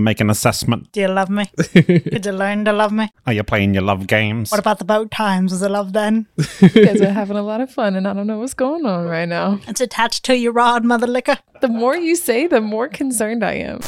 make an assessment. Do you love me? Did you learn to love me? Are you playing your love games? What about the boat times? Was it love then? Because we're having a lot of fun, and I don't know what's going on right now. It's attached to your rod, mother liquor. The more you say, the more concerned I am.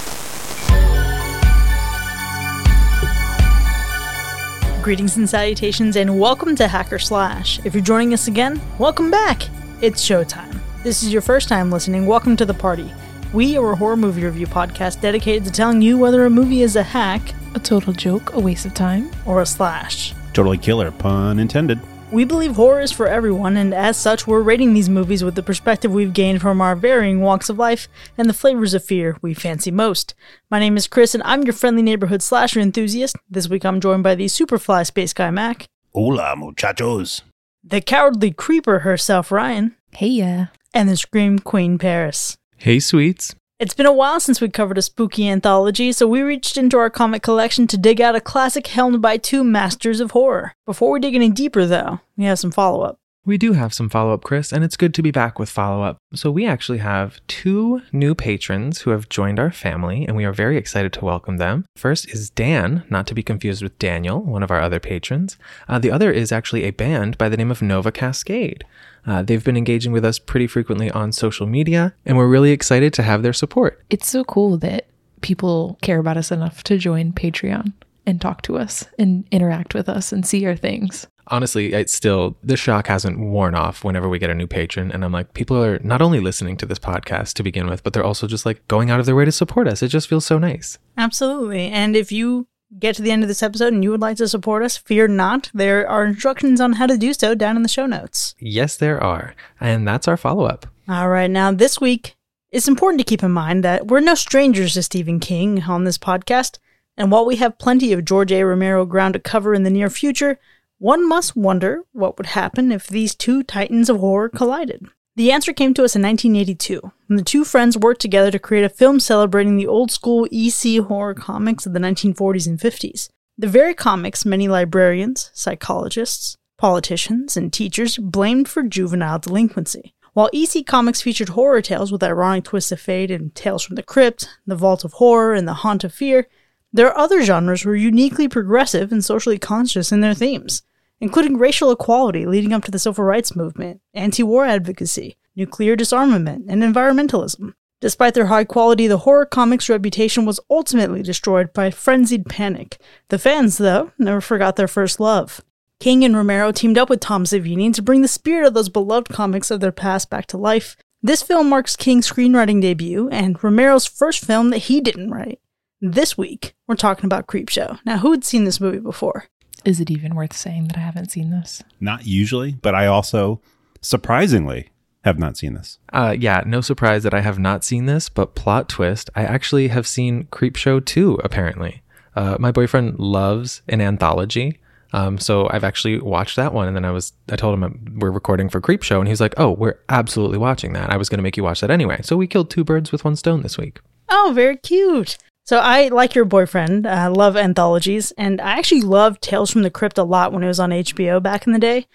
Greetings and salutations, and welcome to Hacker Slash. If you're joining us again, welcome back. It's showtime. This is your first time listening. Welcome to the party. We are a horror movie review podcast dedicated to telling you whether a movie is a hack A total joke, a waste of time. or a slash. Totally killer, pun intended. We believe horror is for everyone, and as such, we're rating these movies with the perspective we've gained from our varying walks of life and the flavors of fear we fancy most. My name is Chris, and I'm your friendly neighborhood slasher enthusiast. This week I'm joined by the Superfly Space Guy Mac, Hola, muchachos. the cowardly creeper herself, Ryan, Hey, yeah. and the Scream Queen Paris. Hey, sweets. It's been a while since we covered a spooky anthology, so we reached into our comic collection to dig out a classic helmed by two masters of horror. Before we dig any deeper, though, we have some follow up. We do have some follow up, Chris, and it's good to be back with follow up. So, we actually have two new patrons who have joined our family, and we are very excited to welcome them. First is Dan, not to be confused with Daniel, one of our other patrons. Uh, the other is actually a band by the name of Nova Cascade. Uh, they've been engaging with us pretty frequently on social media, and we're really excited to have their support. It's so cool that people care about us enough to join Patreon and talk to us and interact with us and see our things. honestly, it's still the shock hasn't worn off whenever we get a new patron. And I'm like, people are not only listening to this podcast to begin with, but they're also just like going out of their way to support us. It just feels so nice. Absolutely. And if you get to the end of this episode and you would like to support us, fear not. There are instructions on how to do so down in the show notes. Yes, there are. And that's our follow up. All right, now this week, it's important to keep in mind that we're no strangers to Stephen King on this podcast. And while we have plenty of George A. Romero ground to cover in the near future, one must wonder what would happen if these two titans of horror collided. The answer came to us in 1982, when the two friends worked together to create a film celebrating the old school EC horror comics of the 1940s and 50s. The very comics many librarians, psychologists, politicians, and teachers blamed for juvenile delinquency. While EC Comics featured horror tales with ironic twists of fate and Tales from the Crypt, The Vault of Horror, and The Haunt of Fear, their other genres were uniquely progressive and socially conscious in their themes, including racial equality leading up to the civil rights movement, anti war advocacy, nuclear disarmament, and environmentalism. Despite their high quality, the horror comics' reputation was ultimately destroyed by frenzied panic. The fans, though, never forgot their first love. King and Romero teamed up with Tom Savini to bring the spirit of those beloved comics of their past back to life. This film marks King's screenwriting debut and Romero's first film that he didn't write. This week, we're talking about Creepshow. Now, who had seen this movie before? Is it even worth saying that I haven't seen this? Not usually, but I also, surprisingly, have not seen this. Uh, yeah, no surprise that I have not seen this, but plot twist, I actually have seen Creepshow 2, apparently. Uh, my boyfriend loves an anthology. Um, so I've actually watched that one, and then I was I told him uh, we're recording for Creepshow, and he's like, "Oh, we're absolutely watching that. I was going to make you watch that anyway." So we killed two birds with one stone this week. Oh, very cute. So I, like your boyfriend, uh, love anthologies, and I actually loved Tales from the Crypt a lot when it was on HBO back in the day.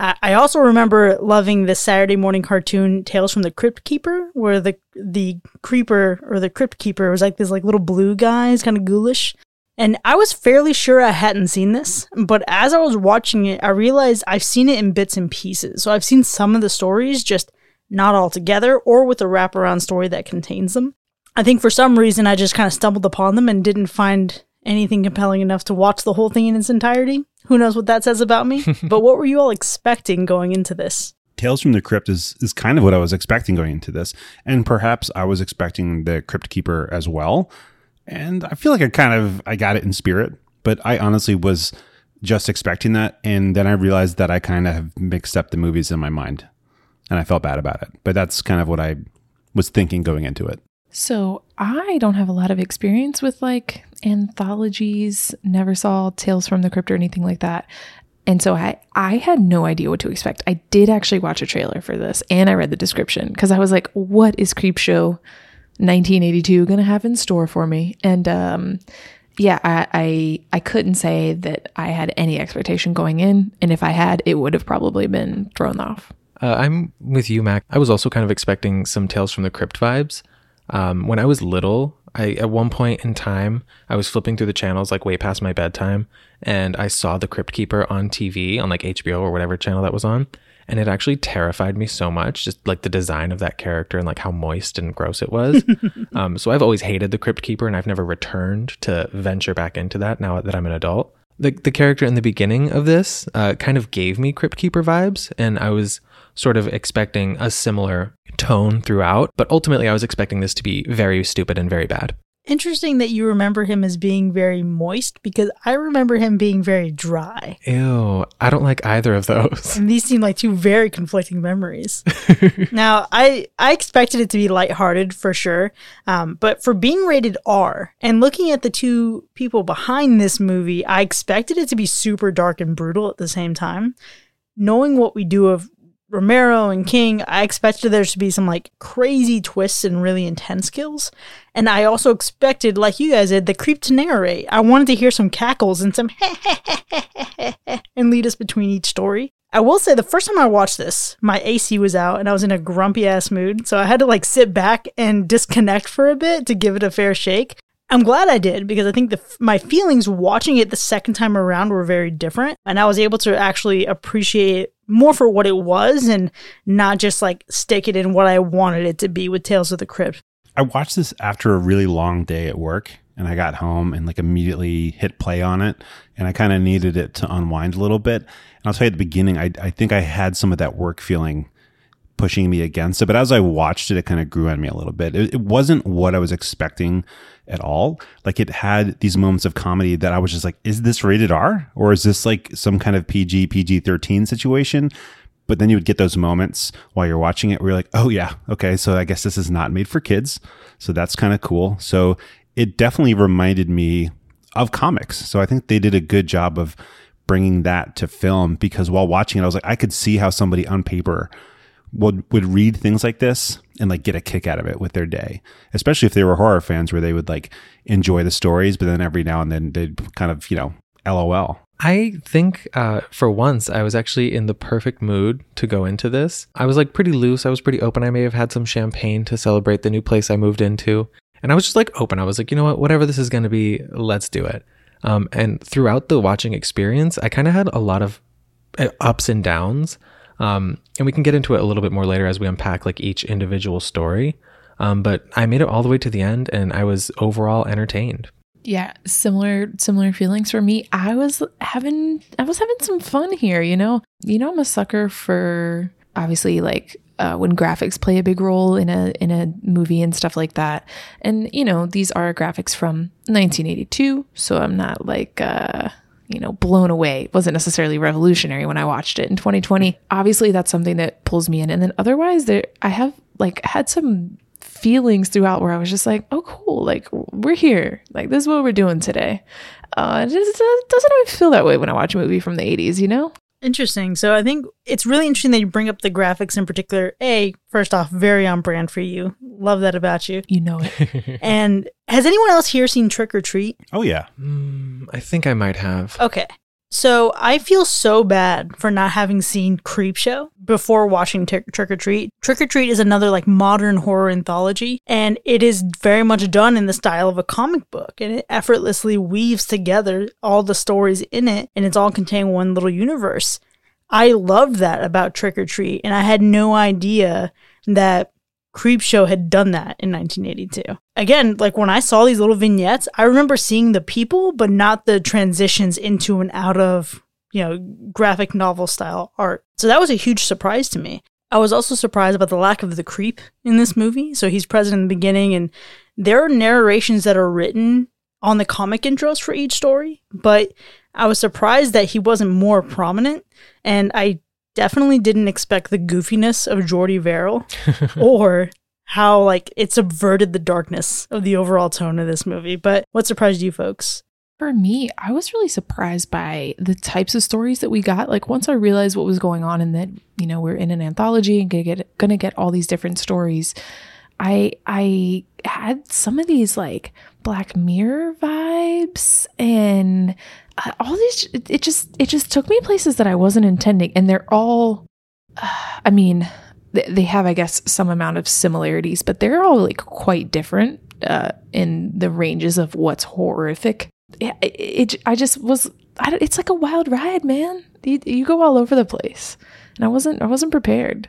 Uh, I also remember loving the Saturday morning cartoon Tales from the Crypt Keeper, where the the creeper or the crypt keeper was like this like little blue guy, he's kind of ghoulish. And I was fairly sure I hadn't seen this, but as I was watching it, I realized I've seen it in bits and pieces. So I've seen some of the stories, just not all together, or with a wraparound story that contains them. I think for some reason I just kind of stumbled upon them and didn't find anything compelling enough to watch the whole thing in its entirety. Who knows what that says about me? but what were you all expecting going into this? Tales from the Crypt is, is kind of what I was expecting going into this. And perhaps I was expecting the Crypt Keeper as well. And I feel like I kind of I got it in spirit, but I honestly was just expecting that and then I realized that I kind of have mixed up the movies in my mind. And I felt bad about it. But that's kind of what I was thinking going into it. So I don't have a lot of experience with like anthologies, never saw Tales from the Crypt or anything like that. And so I I had no idea what to expect. I did actually watch a trailer for this and I read the description because I was like, what is Creepshow 1982 going to have in store for me? And um yeah, I, I I couldn't say that I had any expectation going in, and if I had, it would have probably been thrown off. Uh, I'm with you, Mac. I was also kind of expecting some Tales from the Crypt vibes. Um, when I was little, I at one point in time I was flipping through the channels like way past my bedtime, and I saw the Crypt Keeper on TV on like HBO or whatever channel that was on, and it actually terrified me so much, just like the design of that character and like how moist and gross it was. um, so I've always hated the Crypt Keeper, and I've never returned to venture back into that now that I'm an adult. The the character in the beginning of this uh, kind of gave me Crypt Keeper vibes, and I was sort of expecting a similar tone throughout, but ultimately I was expecting this to be very stupid and very bad. Interesting that you remember him as being very moist because I remember him being very dry. Ew, I don't like either of those. And these seem like two very conflicting memories. now, I I expected it to be lighthearted for sure, um, but for being rated R and looking at the two people behind this movie, I expected it to be super dark and brutal at the same time. Knowing what we do of Romero and King, I expected there to be some like crazy twists and really intense kills. And I also expected, like you guys did, the creep to narrate. I wanted to hear some cackles and some and lead us between each story. I will say the first time I watched this, my AC was out and I was in a grumpy ass mood. So I had to like sit back and disconnect for a bit to give it a fair shake. I'm glad I did because I think the my feelings watching it the second time around were very different and I was able to actually appreciate more for what it was and not just like stick it in what I wanted it to be with Tales of the Crypt. I watched this after a really long day at work and I got home and like immediately hit play on it and I kind of needed it to unwind a little bit. And I'll tell you at the beginning, I, I think I had some of that work feeling pushing me against it. But as I watched it, it kind of grew on me a little bit. It, it, wasn't what I was expecting at all. Like it had these moments of comedy that I was just like, is this rated R or is this like some kind of PG, PG 13 situation? But then you would get those moments while you're watching it where you're like, oh, yeah, okay, so I guess this is not made for kids. So that's kind of cool. So it definitely reminded me of comics. So I think they did a good job of bringing that to film because while watching it, I was like, I could see how somebody on paper would would read things like this and like get a kick out of it with their day, especially if they were horror fans, where they would like enjoy the stories, but then every now and then they'd kind of you know, lol. I think uh, for once I was actually in the perfect mood to go into this. I was like pretty loose. I was pretty open. I may have had some champagne to celebrate the new place I moved into, and I was just like open. I was like, you know what, whatever this is going to be, let's do it. Um, and throughout the watching experience, I kind of had a lot of uh, ups and downs. Um, and we can get into it a little bit more later as we unpack like each individual story. Um, but I made it all the way to the end and I was overall entertained. Yeah, similar similar feelings for me. I was having I was having some fun here, you know. You know I'm a sucker for obviously like uh, when graphics play a big role in a in a movie and stuff like that. And you know, these are graphics from 1982, so I'm not like uh you know, blown away. It wasn't necessarily revolutionary when I watched it in 2020. Obviously, that's something that pulls me in. And then otherwise, there I have like had some feelings throughout where I was just like, oh, cool, like we're here, like this is what we're doing today. Uh, it just uh, doesn't always feel that way when I watch a movie from the 80s, you know? Interesting. So I think it's really interesting that you bring up the graphics in particular. A, first off, very on brand for you. Love that about you. You know it. and has anyone else here seen Trick or Treat? Oh yeah. Mm, I think I might have. Okay. So I feel so bad for not having seen Creepshow before watching t- Trick or Treat. Trick or Treat is another like modern horror anthology, and it is very much done in the style of a comic book, and it effortlessly weaves together all the stories in it, and it's all contained in one little universe. I loved that about Trick or Treat, and I had no idea that Creepshow had done that in 1982. Again, like when I saw these little vignettes, I remember seeing the people, but not the transitions into and out of, you know, graphic novel style art. So that was a huge surprise to me. I was also surprised about the lack of the creep in this movie. So he's present in the beginning, and there are narrations that are written on the comic intros for each story, but I was surprised that he wasn't more prominent. And I definitely didn't expect the goofiness of Jordy Verrill or how like it subverted the darkness of the overall tone of this movie. But what surprised you folks? For me, I was really surprised by the types of stories that we got. Like once I realized what was going on and that, you know, we're in an anthology and gonna get gonna get all these different stories, I I had some of these like Black Mirror vibes and all these it, it just it just took me places that I wasn't intending and they're all uh, I mean th- they have, I guess, some amount of similarities, but they're all like quite different uh, in the ranges of what's horrific. It, it, I just was, I it's like a wild ride, man. You, you go all over the place, and I wasn't, I wasn't prepared.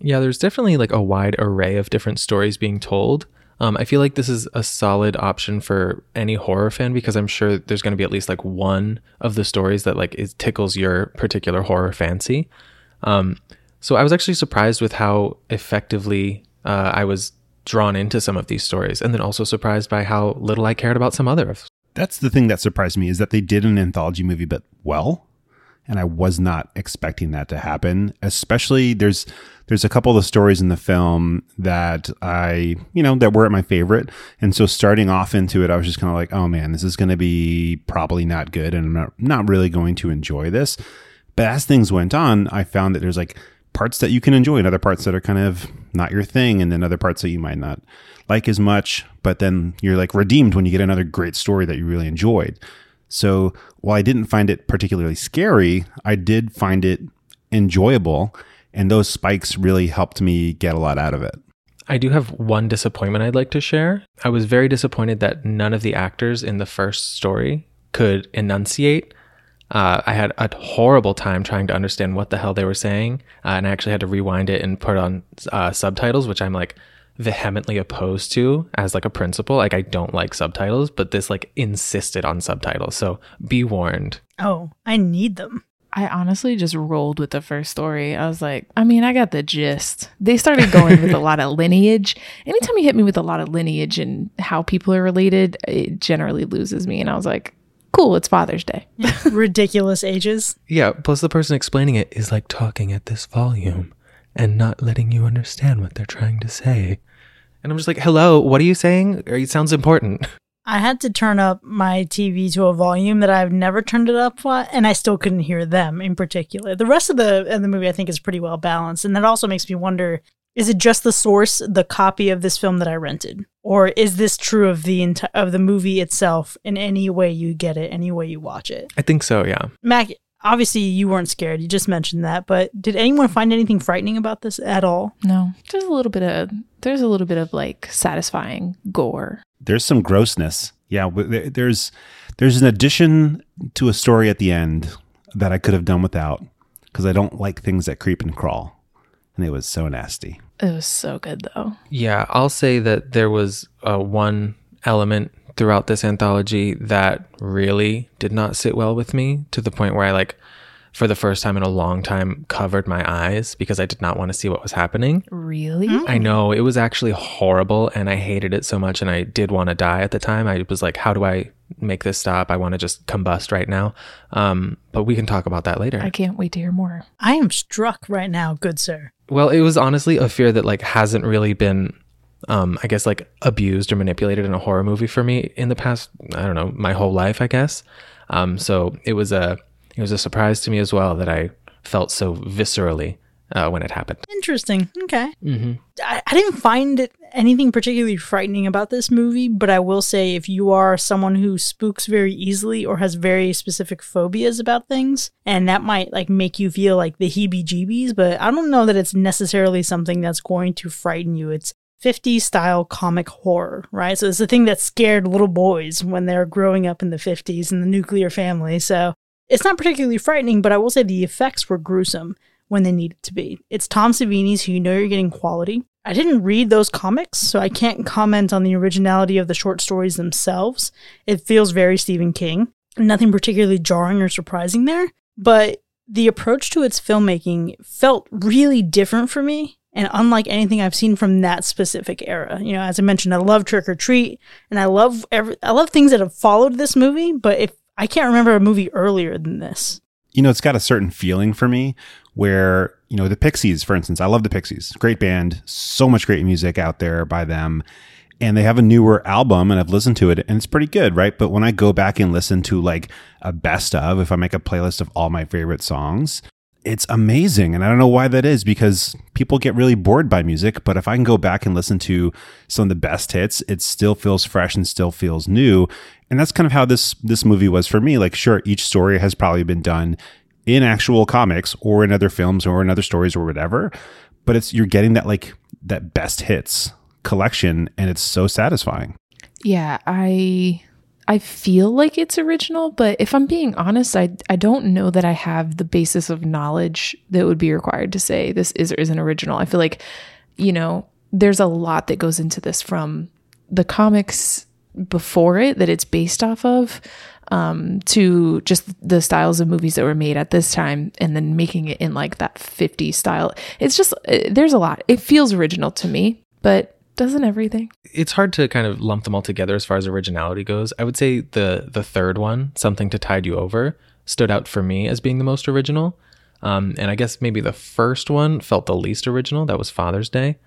Yeah, there's definitely like a wide array of different stories being told. Um, I feel like this is a solid option for any horror fan because I'm sure there's going to be at least like one of the stories that like is tickles your particular horror fancy. Um, so I was actually surprised with how effectively uh, I was drawn into some of these stories, and then also surprised by how little I cared about some others. That's the thing that surprised me is that they did an anthology movie, but well, and I was not expecting that to happen. Especially there's there's a couple of stories in the film that I you know that weren't my favorite, and so starting off into it, I was just kind of like, oh man, this is going to be probably not good, and I'm not not really going to enjoy this. But as things went on, I found that there's like parts that you can enjoy and other parts that are kind of not your thing, and then other parts that you might not like as much. But then you're like redeemed when you get another great story that you really enjoyed. So while I didn't find it particularly scary, I did find it enjoyable, and those spikes really helped me get a lot out of it. I do have one disappointment I'd like to share. I was very disappointed that none of the actors in the first story could enunciate. Uh, I had a horrible time trying to understand what the hell they were saying, uh, and I actually had to rewind it and put on uh, subtitles, which I'm like vehemently opposed to as like a principle. Like I don't like subtitles, but this like insisted on subtitles. So be warned. Oh, I need them. I honestly just rolled with the first story. I was like, I mean, I got the gist. They started going with a lot of lineage. Anytime you hit me with a lot of lineage and how people are related, it generally loses me. And I was like, cool, it's Father's Day. Ridiculous ages. Yeah. Plus, the person explaining it is like talking at this volume and not letting you understand what they're trying to say. And I'm just like, hello, what are you saying? It sounds important. I had to turn up my TV to a volume that I've never turned it up at, and I still couldn't hear them in particular. The rest of the of the movie I think is pretty well balanced, and that also makes me wonder: is it just the source, the copy of this film that I rented, or is this true of the enti- of the movie itself in any way you get it, any way you watch it? I think so, yeah. Mac, obviously you weren't scared. You just mentioned that, but did anyone find anything frightening about this at all? No, there's a little bit of there's a little bit of like satisfying gore. There's some grossness. Yeah, there's there's an addition to a story at the end that I could have done without because I don't like things that creep and crawl, and it was so nasty. It was so good though. Yeah, I'll say that there was uh, one element throughout this anthology that really did not sit well with me to the point where I like for the first time in a long time covered my eyes because I did not want to see what was happening. Really? I know it was actually horrible and I hated it so much and I did want to die at the time. I was like, how do I make this stop? I want to just combust right now. Um, but we can talk about that later. I can't wait to hear more. I am struck right now, good sir. Well, it was honestly a fear that like hasn't really been um I guess like abused or manipulated in a horror movie for me in the past, I don't know, my whole life, I guess. Um so it was a it was a surprise to me as well that I felt so viscerally uh, when it happened. Interesting. Okay. Mm-hmm. I, I didn't find it anything particularly frightening about this movie, but I will say if you are someone who spooks very easily or has very specific phobias about things, and that might like make you feel like the heebie jeebies, but I don't know that it's necessarily something that's going to frighten you. It's 50s style comic horror, right? So it's the thing that scared little boys when they're growing up in the 50s in the nuclear family. So it's not particularly frightening, but I will say the effects were gruesome when they needed to be. It's Tom Savini's, who you know you're getting quality. I didn't read those comics, so I can't comment on the originality of the short stories themselves. It feels very Stephen King. Nothing particularly jarring or surprising there, but the approach to its filmmaking felt really different for me and unlike anything I've seen from that specific era. You know, as I mentioned, I love Trick or Treat and I love every I love things that have followed this movie, but if I can't remember a movie earlier than this. you know, it's got a certain feeling for me where, you know, the Pixies, for instance, I love the Pixies. Great band, so much great music out there by them. And they have a newer album and I've listened to it and it's pretty good, right? But when I go back and listen to like a best of, if I make a playlist of all my favorite songs, it's amazing. And I don't know why that is because people get really bored by music. But if I can go back and listen to some of the best hits, it still feels fresh and still feels new. And that's kind of how this this movie was for me. Like, sure, each story has probably been done in actual comics or in other films or in other stories or whatever. but it's you're getting that like that best hits collection and it's so satisfying. Yeah, I I feel like it's original, but if I'm being honest, I I don't know that I have the basis of knowledge that would be required to say this is or isn't original. I feel like, you know, there's a lot that goes into this from the comics before it that it's based off of um, to just the styles of movies that were made at this time and then making it in like that 50 style. It's just, uh, there's a lot. It feels original to me, but doesn't everything? It's hard to kind of lump them all together as far as originality goes. I would say the the third one, something to tide you over, stood out for me as being the most original. Um, and I guess maybe the first one felt the least original. That was Father's Day.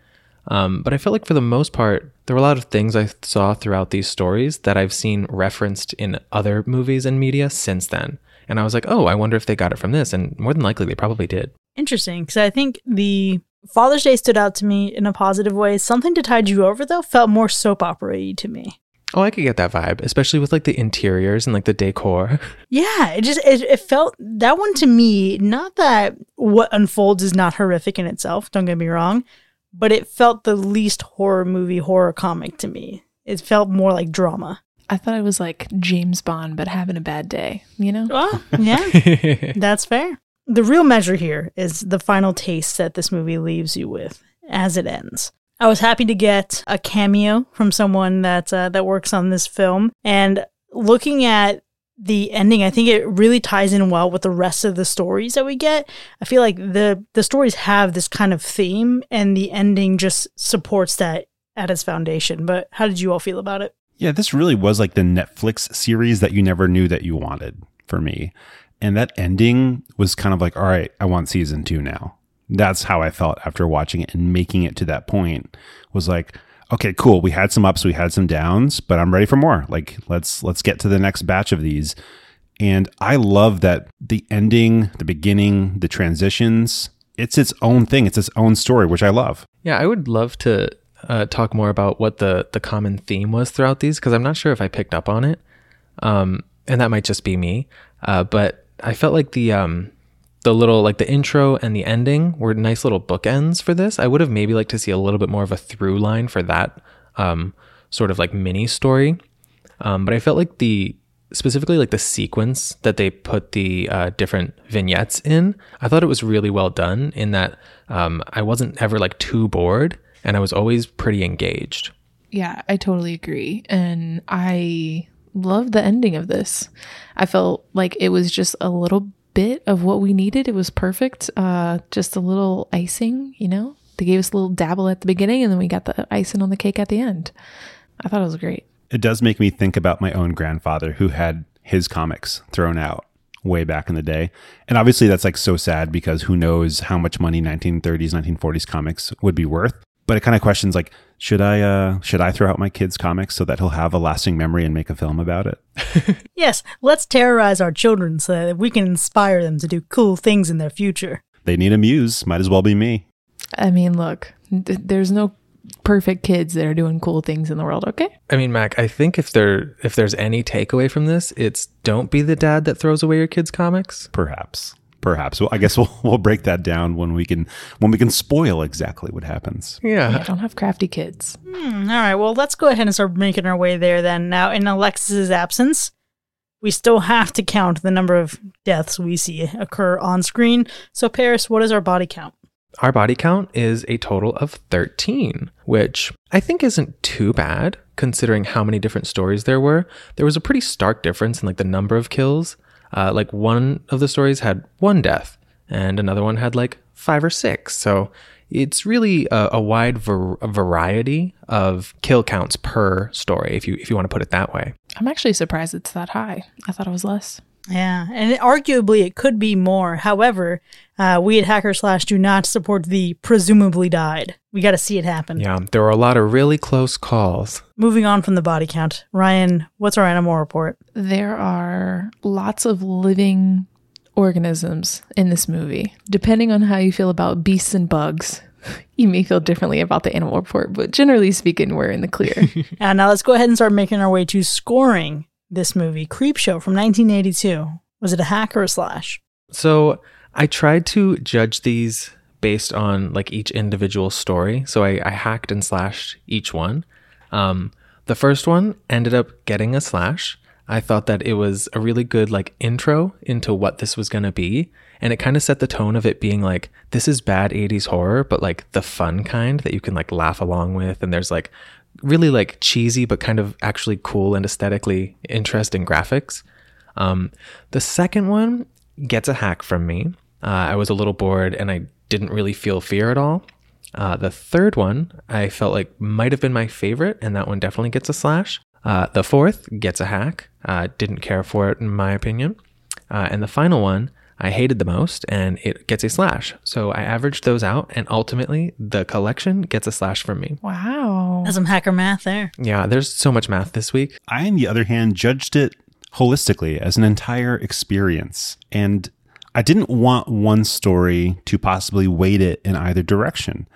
Um, but I felt like for the most part, there were a lot of things I saw throughout these stories that I've seen referenced in other movies and media since then. And I was like, oh, I wonder if they got it from this. And more than likely, they probably did. Interesting, because I think the Father's Day stood out to me in a positive way. Something to tide you over, though, felt more soap opera to me. Oh, I could get that vibe, especially with like the interiors and like the decor. Yeah, it just it, it felt that one to me. Not that what unfolds is not horrific in itself. Don't get me wrong, but it felt the least horror movie horror comic to me. It felt more like drama. I thought it was like James Bond, but having a bad day, you know? Well, yeah, that's fair. The real measure here is the final taste that this movie leaves you with as it ends. I was happy to get a cameo from someone that uh, that works on this film, and looking at the ending, I think it really ties in well with the rest of the stories that we get. I feel like the the stories have this kind of theme, and the ending just supports that at its foundation. But how did you all feel about it? Yeah, this really was like the Netflix series that you never knew that you wanted for me. And that ending was kind of like, all right, I want season two now. That's how I felt after watching it and making it to that point was like, okay, cool. We had some ups, we had some downs, but I'm ready for more. Like let's let's get to the next batch of these. And I love that the ending, the beginning, the transitions, it's its own thing. It's its own story, which I love. Yeah, I would love to uh, talk more about what the the common theme was throughout these because I'm not sure if I picked up on it, um, and that might just be me. Uh, but I felt like the um, the little like the intro and the ending were nice little bookends for this. I would have maybe liked to see a little bit more of a through line for that um, sort of like mini story. Um, but I felt like the specifically like the sequence that they put the uh, different vignettes in, I thought it was really well done. In that um, I wasn't ever like too bored, and I was always pretty engaged. Yeah, I totally agree, and I love the ending of this. I felt like it was just a little bit of what we needed. It was perfect. Uh, just a little icing, you know? They gave us a little dabble at the beginning and then we got the icing on the cake at the end. I thought it was great. It does make me think about my own grandfather who had his comics thrown out way back in the day. And obviously that's like so sad because who knows how much money 1930s, 1940s comics would be worth. But it kind of questions like should I uh should I throw out my kids comics so that he'll have a lasting memory and make a film about it? yes, let's terrorize our children so that we can inspire them to do cool things in their future. They need a muse, might as well be me. I mean, look, th- there's no perfect kids that are doing cool things in the world, okay? I mean, Mac, I think if there if there's any takeaway from this, it's don't be the dad that throws away your kids' comics. Perhaps. Perhaps. Well, I guess we'll we'll break that down when we can when we can spoil exactly what happens. Yeah, Yeah. don't have crafty kids. Hmm, all right, well, let's go ahead and start making our way there then. Now, in Alexis's absence, we still have to count the number of deaths we see occur on screen. So, Paris, what is our body count? Our body count is a total of 13, which I think isn't too bad considering how many different stories there were. There was a pretty stark difference in like the number of kills. Uh, like one of the stories had one death and another one had like five or six. So it's really a, a wide var- variety of kill counts per story, if you if you want to put it that way. I'm actually surprised it's that high. I thought it was less. Yeah, and it, arguably it could be more. However, uh, we at Hacker Slash do not support the presumably died. We got to see it happen. Yeah, there were a lot of really close calls. Moving on from the body count, Ryan, what's our animal report? There are lots of living organisms in this movie. Depending on how you feel about beasts and bugs, you may feel differently about the animal report, but generally speaking, we're in the clear. Uh, now let's go ahead and start making our way to scoring this movie, Creepshow from 1982. Was it a hack or a slash? So I tried to judge these based on like each individual story. So I, I hacked and slashed each one. Um, the first one ended up getting a slash. I thought that it was a really good like intro into what this was going to be. And it kind of set the tone of it being like, this is bad 80s horror, but like the fun kind that you can like laugh along with. And there's like really like cheesy, but kind of actually cool and aesthetically interesting graphics. Um, the second one gets a hack from me. Uh, I was a little bored and I didn't really feel fear at all. Uh, the third one I felt like might have been my favorite, and that one definitely gets a slash. Uh, the fourth gets a hack. Uh, didn't care for it, in my opinion. Uh, and the final one I hated the most, and it gets a slash. So I averaged those out, and ultimately the collection gets a slash from me. Wow. That's some hacker math there. Yeah, there's so much math this week. I, on the other hand, judged it holistically as an entire experience. And I didn't want one story to possibly weight it in either direction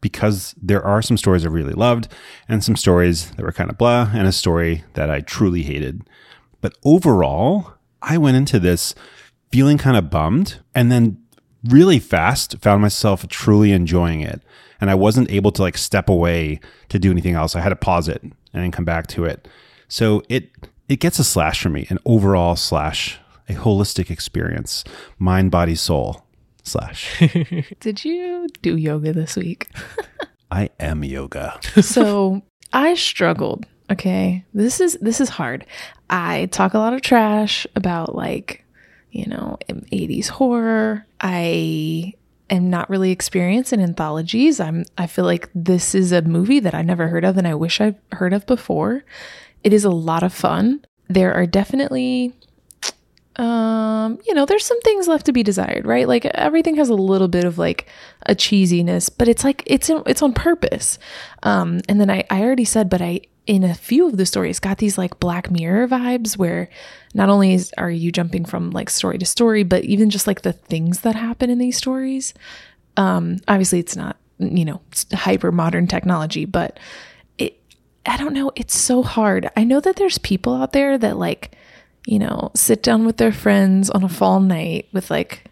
because there are some stories I really loved and some stories that were kind of blah and a story that I truly hated. But overall, I went into this feeling kind of bummed and then really fast found myself truly enjoying it. And I wasn't able to like step away to do anything else. I had to pause it and then come back to it. So it it gets a slash for me, an overall slash, a holistic experience, mind, body, soul slash. Did you do yoga this week? I am yoga. so I struggled. Okay. This is this is hard. I talk a lot of trash about like, you know, 80s horror. I am not really experienced in anthologies. I'm I feel like this is a movie that I never heard of and I wish I've heard of before. It is a lot of fun. There are definitely um, you know, there's some things left to be desired, right? Like everything has a little bit of like a cheesiness, but it's like it's it's on purpose. Um, and then I I already said, but I in a few of the stories got these like Black Mirror vibes where not only is, are you jumping from like story to story, but even just like the things that happen in these stories. Um, obviously, it's not you know hyper modern technology, but it I don't know. It's so hard. I know that there's people out there that like you know, sit down with their friends on a fall night with like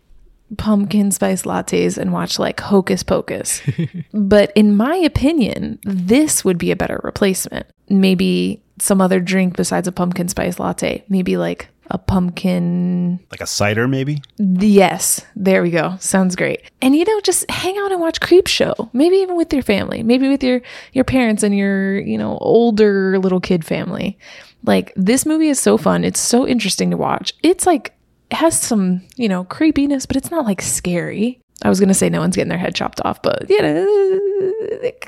pumpkin spice lattes and watch like Hocus Pocus. but in my opinion, this would be a better replacement. Maybe some other drink besides a pumpkin spice latte. Maybe like a pumpkin. Like a cider, maybe? Yes, there we go. Sounds great. And you know, just hang out and watch Creep Show. Maybe even with your family. Maybe with your your parents and your you know older little kid family. Like this movie is so fun. It's so interesting to watch. It's like it has some, you know, creepiness, but it's not like scary. I was gonna say no one's getting their head chopped off, but you know,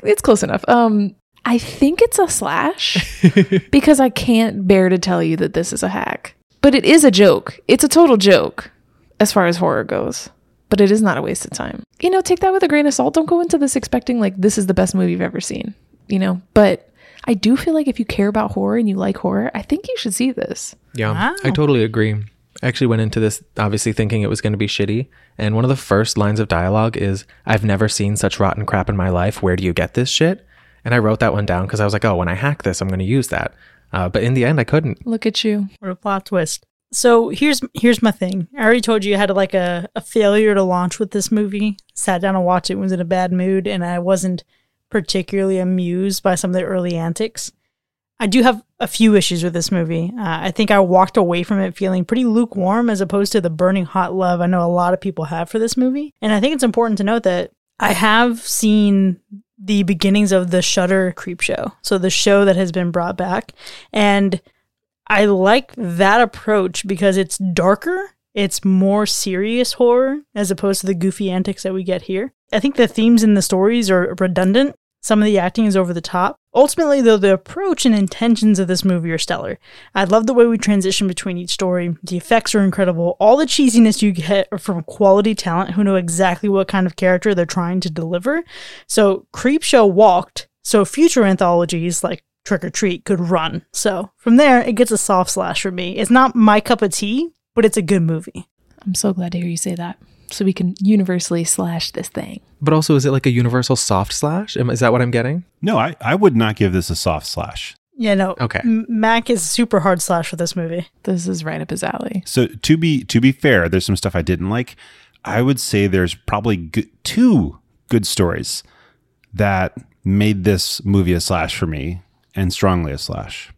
it's close enough. Um, I think it's a slash because I can't bear to tell you that this is a hack. But it is a joke. It's a total joke as far as horror goes. But it is not a waste of time. You know, take that with a grain of salt. Don't go into this expecting like this is the best movie you've ever seen. You know, but I do feel like if you care about horror and you like horror, I think you should see this. Yeah, Wow. I totally agree. I actually went into this obviously thinking it was going to be shitty. And one of the first lines of dialogue is, I've never seen such rotten crap in my life. Where do you get this shit? And I wrote that one down because I was like, oh, when I hack this, I'm going to use that. Uh, but in the end, I couldn't. Look at you. What a plot twist. So here's here's my thing. I already told you I had like a, a failure to launch with this movie. Sat down and watched it, and was in a bad mood, and I wasn't particularly amused by some of the early antics. I do have a few issues with this movie. Uh, I think I walked away from it feeling pretty lukewarm as opposed to the burning hot love I know a lot of people have for this movie. And I think it's important to note that I have seen the beginnings of the Shudder Creep Show, so the show that has been brought back, and I like that approach because it's darker. It's more serious horror as opposed to the goofy antics that we get here. I think the themes in the stories are redundant. Some of the acting is over the top. Ultimately, though, the approach and intentions of this movie are stellar. I love the way we transition between each story. The effects are incredible. All the cheesiness you get are from quality talent who know exactly what kind of character they're trying to deliver. So, Creepshow walked, so future anthologies like Trick or Treat could run. So, from there, it gets a soft slash for me. It's not my cup of tea, but it's a good movie. I'm so glad to hear you say that. So we can universally slash this thing. But also, is it like a universal soft slash? Is that what I'm getting? No, I, I would not give this a soft slash. Yeah, no. Okay. M- Mac is super hard slash for this movie. This is right up his alley. So to be to be fair, there's some stuff I didn't like. I would say there's probably good, two good stories that made this movie a slash for me and strongly a slash.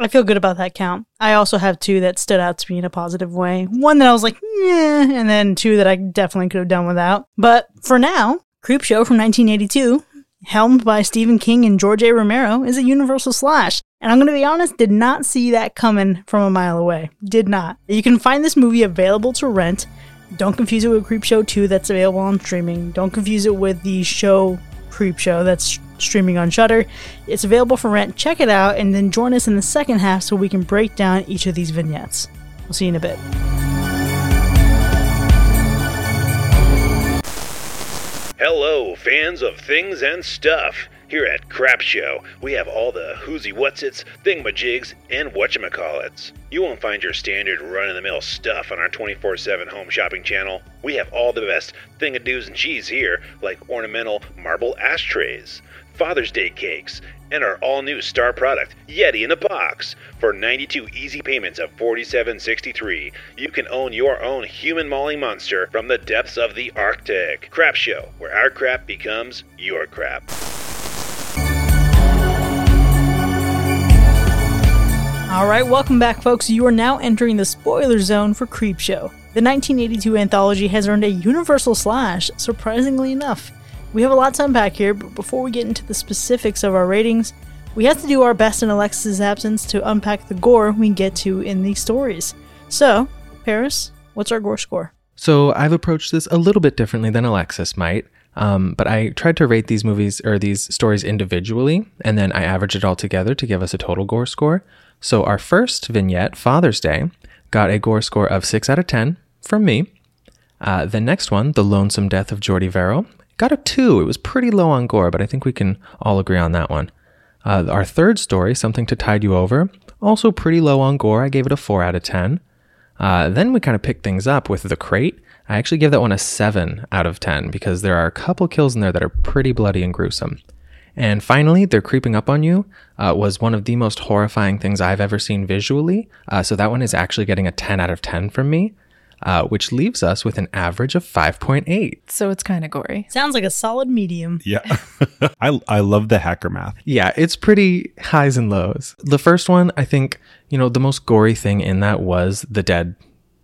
I feel good about that count. I also have two that stood out to me in a positive way. One that I was like, yeah, and then two that I definitely could have done without. But for now, Creep Show from 1982, helmed by Stephen King and George A. Romero, is a universal slash. And I'm going to be honest, did not see that coming from a mile away. Did not. You can find this movie available to rent. Don't confuse it with Creep Show 2 that's available on streaming. Don't confuse it with the show Creep Show that's streaming on Shudder. It's available for rent. Check it out and then join us in the second half so we can break down each of these vignettes. We'll see you in a bit. Hello, fans of things and stuff. Here at Crap Show, we have all the whoozy whatsits, thingamajigs, and whatchamacallits. You won't find your standard run-of-the-mill stuff on our 24-7 home shopping channel. We have all the best thingadoos and cheese here, like ornamental marble ashtrays, Father's Day cakes, and our all-new star product, Yeti in a Box. For 92 easy payments of 47.63, you can own your own human mauling monster from the depths of the Arctic. Crap Show, where our crap becomes your crap. All right, welcome back, folks. You are now entering the spoiler zone for Creepshow. The 1982 anthology has earned a universal slash, surprisingly enough. We have a lot to unpack here, but before we get into the specifics of our ratings, we have to do our best in Alexis's absence to unpack the gore we get to in these stories. So, Paris, what's our gore score? So I've approached this a little bit differently than Alexis might. Um, but I tried to rate these movies or these stories individually, and then I averaged it all together to give us a total gore score. So our first vignette, Father's Day, got a gore score of 6 out of 10 from me. Uh, the next one, The Lonesome Death of Jordy Verrill, got a 2. It was pretty low on gore, but I think we can all agree on that one. Uh, our third story, Something to Tide You Over, also pretty low on gore. I gave it a 4 out of 10. Uh, then we kind of picked things up with The Crate. I actually give that one a 7 out of 10 because there are a couple kills in there that are pretty bloody and gruesome. And finally, They're Creeping Up on You uh, was one of the most horrifying things I've ever seen visually. Uh, so that one is actually getting a 10 out of 10 from me, uh, which leaves us with an average of 5.8. So it's kind of gory. Sounds like a solid medium. Yeah. I, I love the hacker math. Yeah, it's pretty highs and lows. The first one, I think, you know, the most gory thing in that was the dead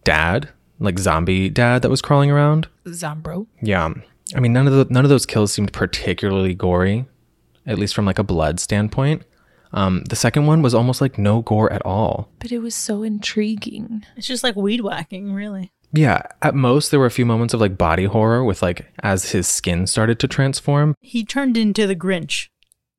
dad, like zombie dad that was crawling around. Zombro. Yeah. I mean, none of the none of those kills seemed particularly gory, at least from like a blood standpoint. Um, the second one was almost like no gore at all. But it was so intriguing. It's just like weed whacking, really. Yeah, at most there were a few moments of like body horror with like as his skin started to transform. He turned into the Grinch,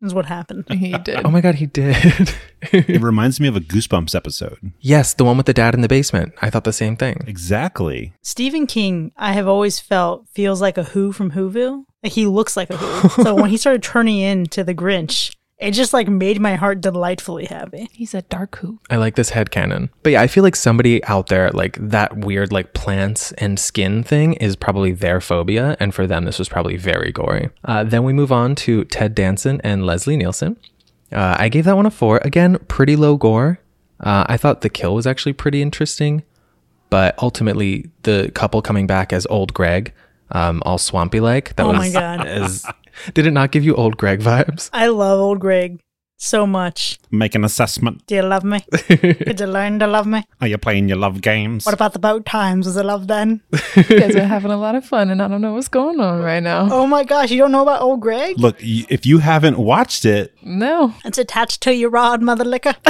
is what happened. He did. Oh my god, he did. It reminds me of a Goosebumps episode. yes, the one with the dad in the basement. I thought the same thing. Exactly. Stephen King, I have always felt, feels like a Who from Whoville. Like he looks like a Who. so when he started turning into the Grinch, it just like made my heart delightfully happy. He's a dark who. I like this head canon. But yeah, I feel like somebody out there, like that weird, like plants and skin thing is probably their phobia. And for them, this was probably very gory. Uh, then we move on to Ted Danson and Leslie Nielsen. Uh, I gave that one a four. Again, pretty low gore. Uh, I thought the kill was actually pretty interesting. But ultimately, the couple coming back as old Greg, um, all swampy like, that Oh was my God. as. Did it not give you old Greg vibes? I love old Greg so much. Make an assessment. Do you love me? Did you learn to love me? Are you playing your love games? What about the boat times? Was it love then? You guys are having a lot of fun, and I don't know what's going on right now. Oh my gosh, you don't know about old Greg? Look, y- if you haven't watched it, No. It's attached to your rod, mother liquor.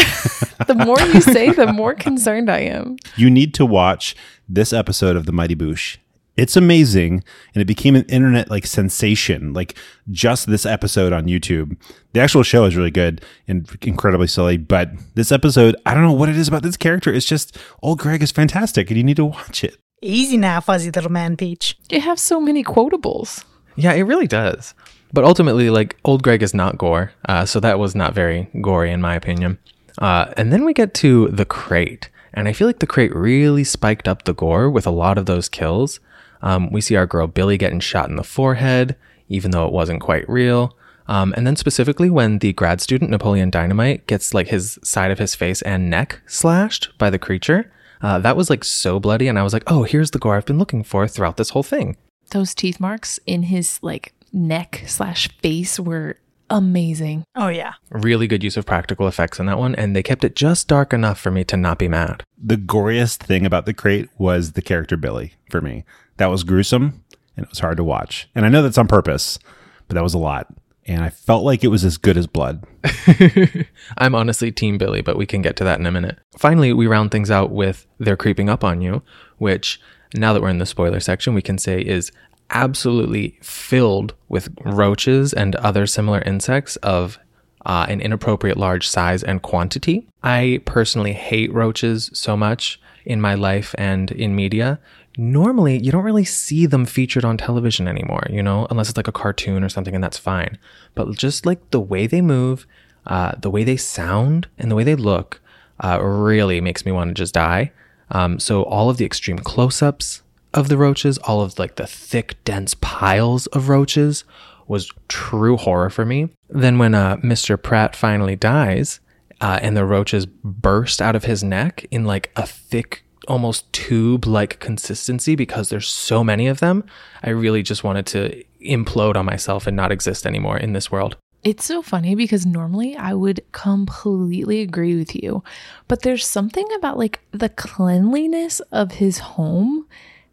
The more you say, the more concerned I am. you need to watch this episode of The Mighty Boosh. It's amazing, and it became an internet like sensation. Like just this episode on YouTube. The actual show is really good and incredibly silly, but this episode, I don't know what it is about this character. It's just old Greg is fantastic, and you need to watch it. Easy now, fuzzy little man peach. You have so many quotables. Yeah, it really does. But ultimately, like old Greg is not gore, uh, so that was not very gory in my opinion. Uh, and then we get to the crate, and I feel like the crate really spiked up the gore with a lot of those kills. Um, we see our girl Billie getting shot in the forehead, even though it wasn't quite real. Um, and then specifically when the grad student Napoleon Dynamite gets like his side of his face and neck slashed by the creature, Uh, that was like so bloody, and I was like, oh, here's the gore I've been looking for throughout this whole thing. Those teeth marks in his like neck slash face were amazing. Oh yeah. Really good use of practical effects in that one, and they kept it just dark enough for me to not be mad. The goriest thing about the crate was the character Billie for me. That was gruesome and it was hard to watch. And I know that's on purpose, but that was a lot. And I felt like it was as good as blood. I'm honestly Team Billie, but we can get to that in a minute. Finally, we round things out with They're Creeping Up on You, which, now that we're in the spoiler section, we can say is absolutely filled with roaches and other similar insects of uh, an inappropriate large size and quantity. I personally hate roaches so much in my life and in media. Normally, you don't really see them featured on television anymore, you know, unless it's like a cartoon or something, and that's fine. But just like the way they move, uh, the way they sound, and the way they look uh, really makes me want to just die. Um, so, all of the extreme close ups, of the roaches, all of like the thick, dense piles of roaches was true horror for me. Then when uh, Mr. Pratt finally dies uh, and the roaches burst out of his neck in like a thick, almost tube like consistency because there's so many of them, I really just wanted to implode on myself and not exist anymore in this world. It's so funny because normally I would completely agree with you, but there's something about like the cleanliness of his home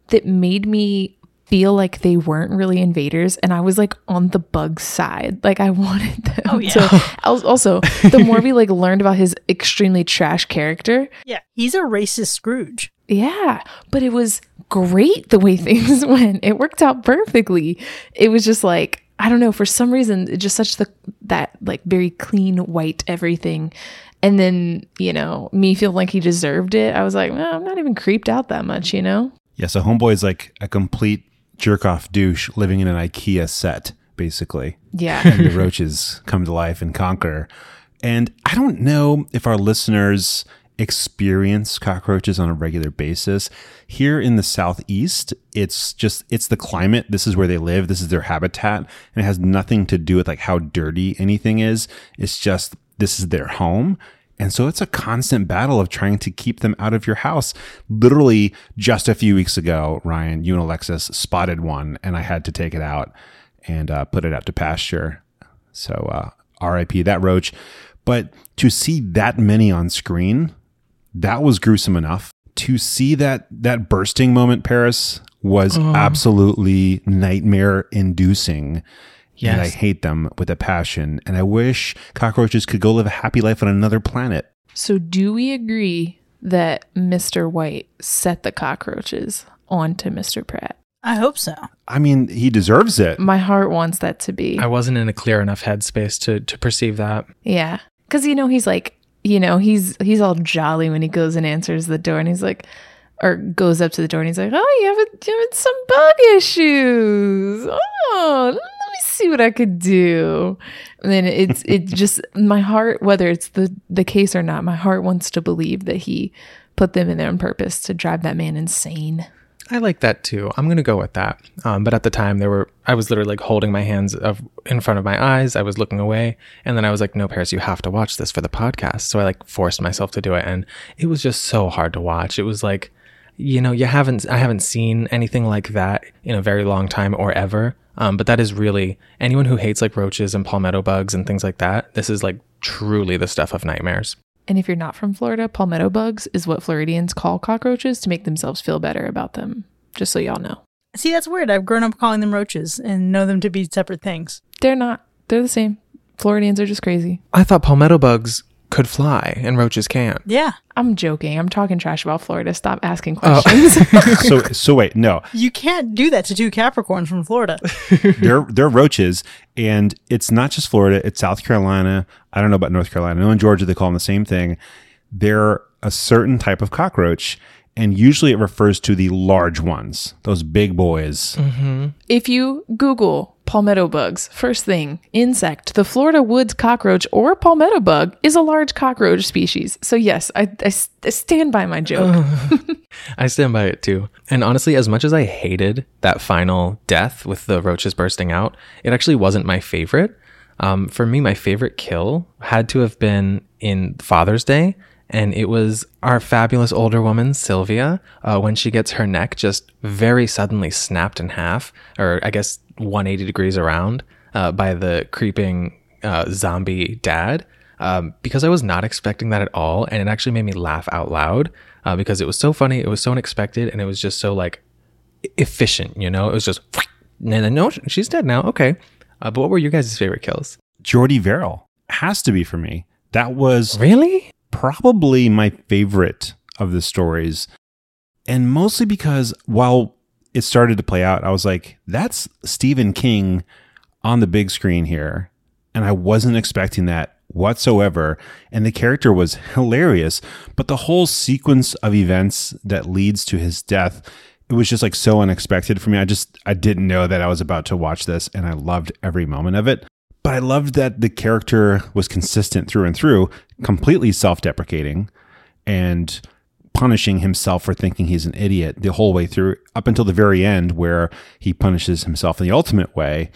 that made me feel like they weren't really invaders and I was like on the bug side. Like I wanted them Oh, yeah. to also the more we like learned about his extremely trash character, Yeah. He's a racist Scrooge. yeah, but it was great the way things went. It worked out perfectly. It was just like I don't know, for some reason, just such the that like very clean white everything. And then, you know, me feeling like he deserved it. I was like, well, I'm not even creeped out that much, you know? Yeah, so Homeboy is like a complete jerk off douche living in an IKEA set, basically. Yeah. and the roaches come to life and conquer. And I don't know if our listeners experience cockroaches on a regular basis. Here in the southeast, it's just it's the climate. This is where they live. This is their habitat, and it has nothing to do with like how dirty anything is. It's just this is their home. And so it's a constant battle of trying to keep them out of your house. Literally just a few weeks ago, Ryan, you and Alexis spotted one and I had to take it out and uh, put it out to pasture. So uh, RIP that roach. But to see that many on screen, that was gruesome enough. To see that that bursting moment, Paris, was absolutely nightmare inducing. And I hate them with a passion. And I wish cockroaches could go live a happy life on another planet. So, do we agree that Mr. White set the cockroaches onto Mr. Pratt? I hope so. I mean, he deserves it. My heart wants that to be. I wasn't in a clear enough headspace to, to perceive that. Yeah. Cuz you know he's like, you know, he's he's all jolly when he goes and answers the door and he's like or goes up to the door and he's like, "Oh, you have, you have some bug issues. Oh, let me see what I could do." And then it's it just my heart whether it's the the case or not, my heart wants to believe that he put them in there on purpose to drive that man insane. I like that too. I'm gonna go with that. Um, but at the time, there were I was literally like holding my hands of in front of my eyes. I was looking away, and then I was like, "No, Paris, you have to watch this for the podcast." So I like forced myself to do it, and it was just so hard to watch. It was like, you know, you haven't I haven't seen anything like that in a very long time or ever. Um, but that is really anyone who hates like roaches and palmetto bugs and things like that. This is like truly the stuff of nightmares. And if you're not from Florida, palmetto bugs is what Floridians call cockroaches to make themselves feel better about them. Just so y'all know. See, that's weird. I've grown up calling them roaches and know them to be separate things. They're not. They're the same. Floridians are just crazy. I thought palmetto bugs could fly and roaches can't. Yeah. I'm joking. I'm talking trash about Florida. Stop asking Oh. questions. so so wait, no. You can't do that to two Capricorns from Florida. they're they're roaches, and it's not just Florida. It's South Carolina. I don't know about North Carolina. I know in Georgia they call them the same thing. They're a certain type of cockroach, and usually it refers to the large ones, those big boys. if you Google palmetto bugs, first thing, insect, the Florida woods cockroach or palmetto bug is a large cockroach species. So, yes, I stand by my joke. I stand by it too. And honestly, as much as I hated that final death with the roaches bursting out, it actually wasn't my favorite. Um, for me, my favorite kill had to have been in Father's Day and it was our fabulous older woman Sylvia uh, when she gets her neck just very suddenly snapped in half, or I guess 180 degrees around uh, by the creeping uh, zombie dad. Um, because I was not expecting that at all, and it actually made me laugh out loud uh, because it was so funny, it was so unexpected, and it was just so like efficient. You know, it was just and then no, she's dead now. Okay, uh, but what were your guys' favorite kills? Jordy Verrill has to be for me. That was Really? Probably my favorite of the stories. And mostly because while it started to play out, I was like, that's Stephen King on the big screen here. And I wasn't expecting that whatsoever. And the character was hilarious. But the whole sequence of events that leads to his death, it was just like so unexpected for me. I just, I didn't know that I was about to watch this. And I loved every moment of it. But I loved that the character was consistent through and through, completely self deprecating and punishing himself for thinking he's an idiot the whole way through, up until the very end, where he punishes himself in the ultimate way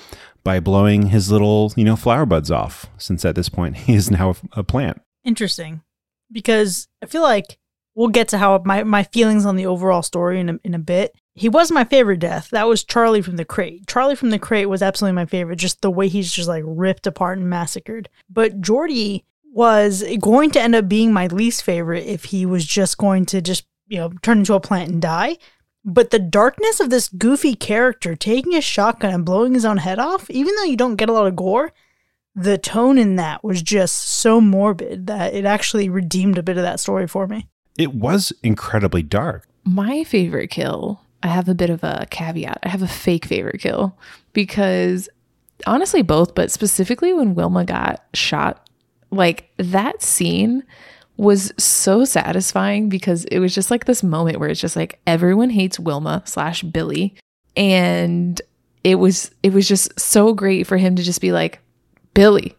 by blowing his little, you know, flower buds off, since at this point he is now a plant. Interesting. Because I feel like we'll get to how my, my feelings on the overall story in a, in a bit. He was my favorite death. That was Charlie from the Crate. Charlie from the Crate was absolutely my favorite, just the way he's just like ripped apart and massacred. But Jordy was going to end up being my least favorite if he was just going to just, you know, turn into a plant and die. But the darkness of this goofy character taking a shotgun and blowing his own head off, even though you don't get a lot of gore, the tone in that was just so morbid that it actually redeemed a bit of that story for me. It was incredibly dark. My favorite kill, I have a bit of a caveat. I have a fake favorite kill because honestly, both, but specifically when Wilma got shot, like that scene was so satisfying because it was just like this moment where it's just like everyone hates Wilma slash Billie. And it was it was just so great for him to just be like, Billie,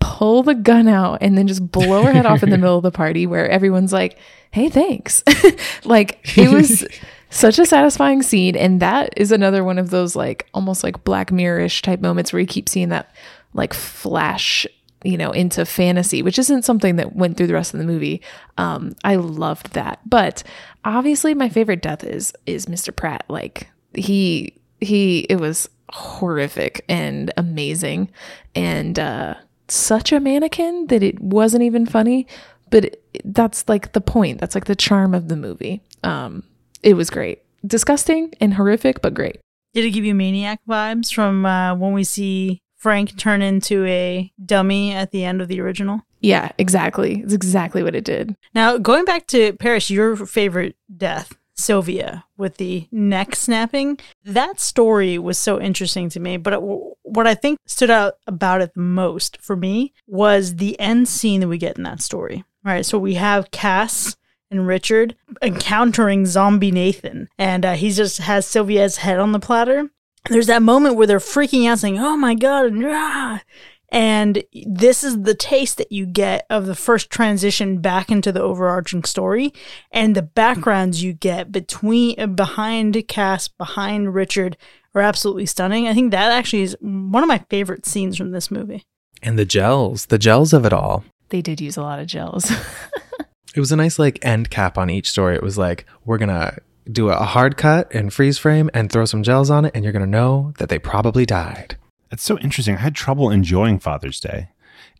pull the gun out and then just blow her head off in the middle of the party where everyone's like, hey, thanks. like it was such a satisfying scene. And that is another one of those like almost like Black Mirror-ish type moments where you keep seeing that like flash, you know, into fantasy, which isn't something that went through the rest of the movie. Um, I loved that. But obviously my favorite death is is Mr. Pratt. Like he he it was horrific and amazing and uh such a mannequin that it wasn't even funny but it, that's like the point that's like the charm of the movie um it was great disgusting and horrific but great Did it give you maniac vibes from uh, when we see Frank turn into a dummy at the end of the original? yeah exactly it's exactly what it did Now, going back to Paris, your favorite death, Sylvia, with the neck snapping, that story was so interesting to me. But it- what I think stood out about it the most for me was the end scene that we get in that story. All right, so we have Cass and Richard encountering zombie Nathan, and uh, he just has Sylvia's head on the platter. There's that moment where they're freaking out, saying, "Oh my god!" and, "Ah!" And this is the taste that you get of the first transition back into the overarching story and the backgrounds you get between uh, behind Cass, behind Richard are absolutely stunning. I think that actually is one of my favorite scenes from this movie. And the gels, the gels of it all. they did use a lot of gels It was a nice like end cap on each story. It was like we're gonna do a hard cut and freeze frame and throw some gels on it, and you're gonna know that they probably died. It's so interesting. I had trouble enjoying Father's Day.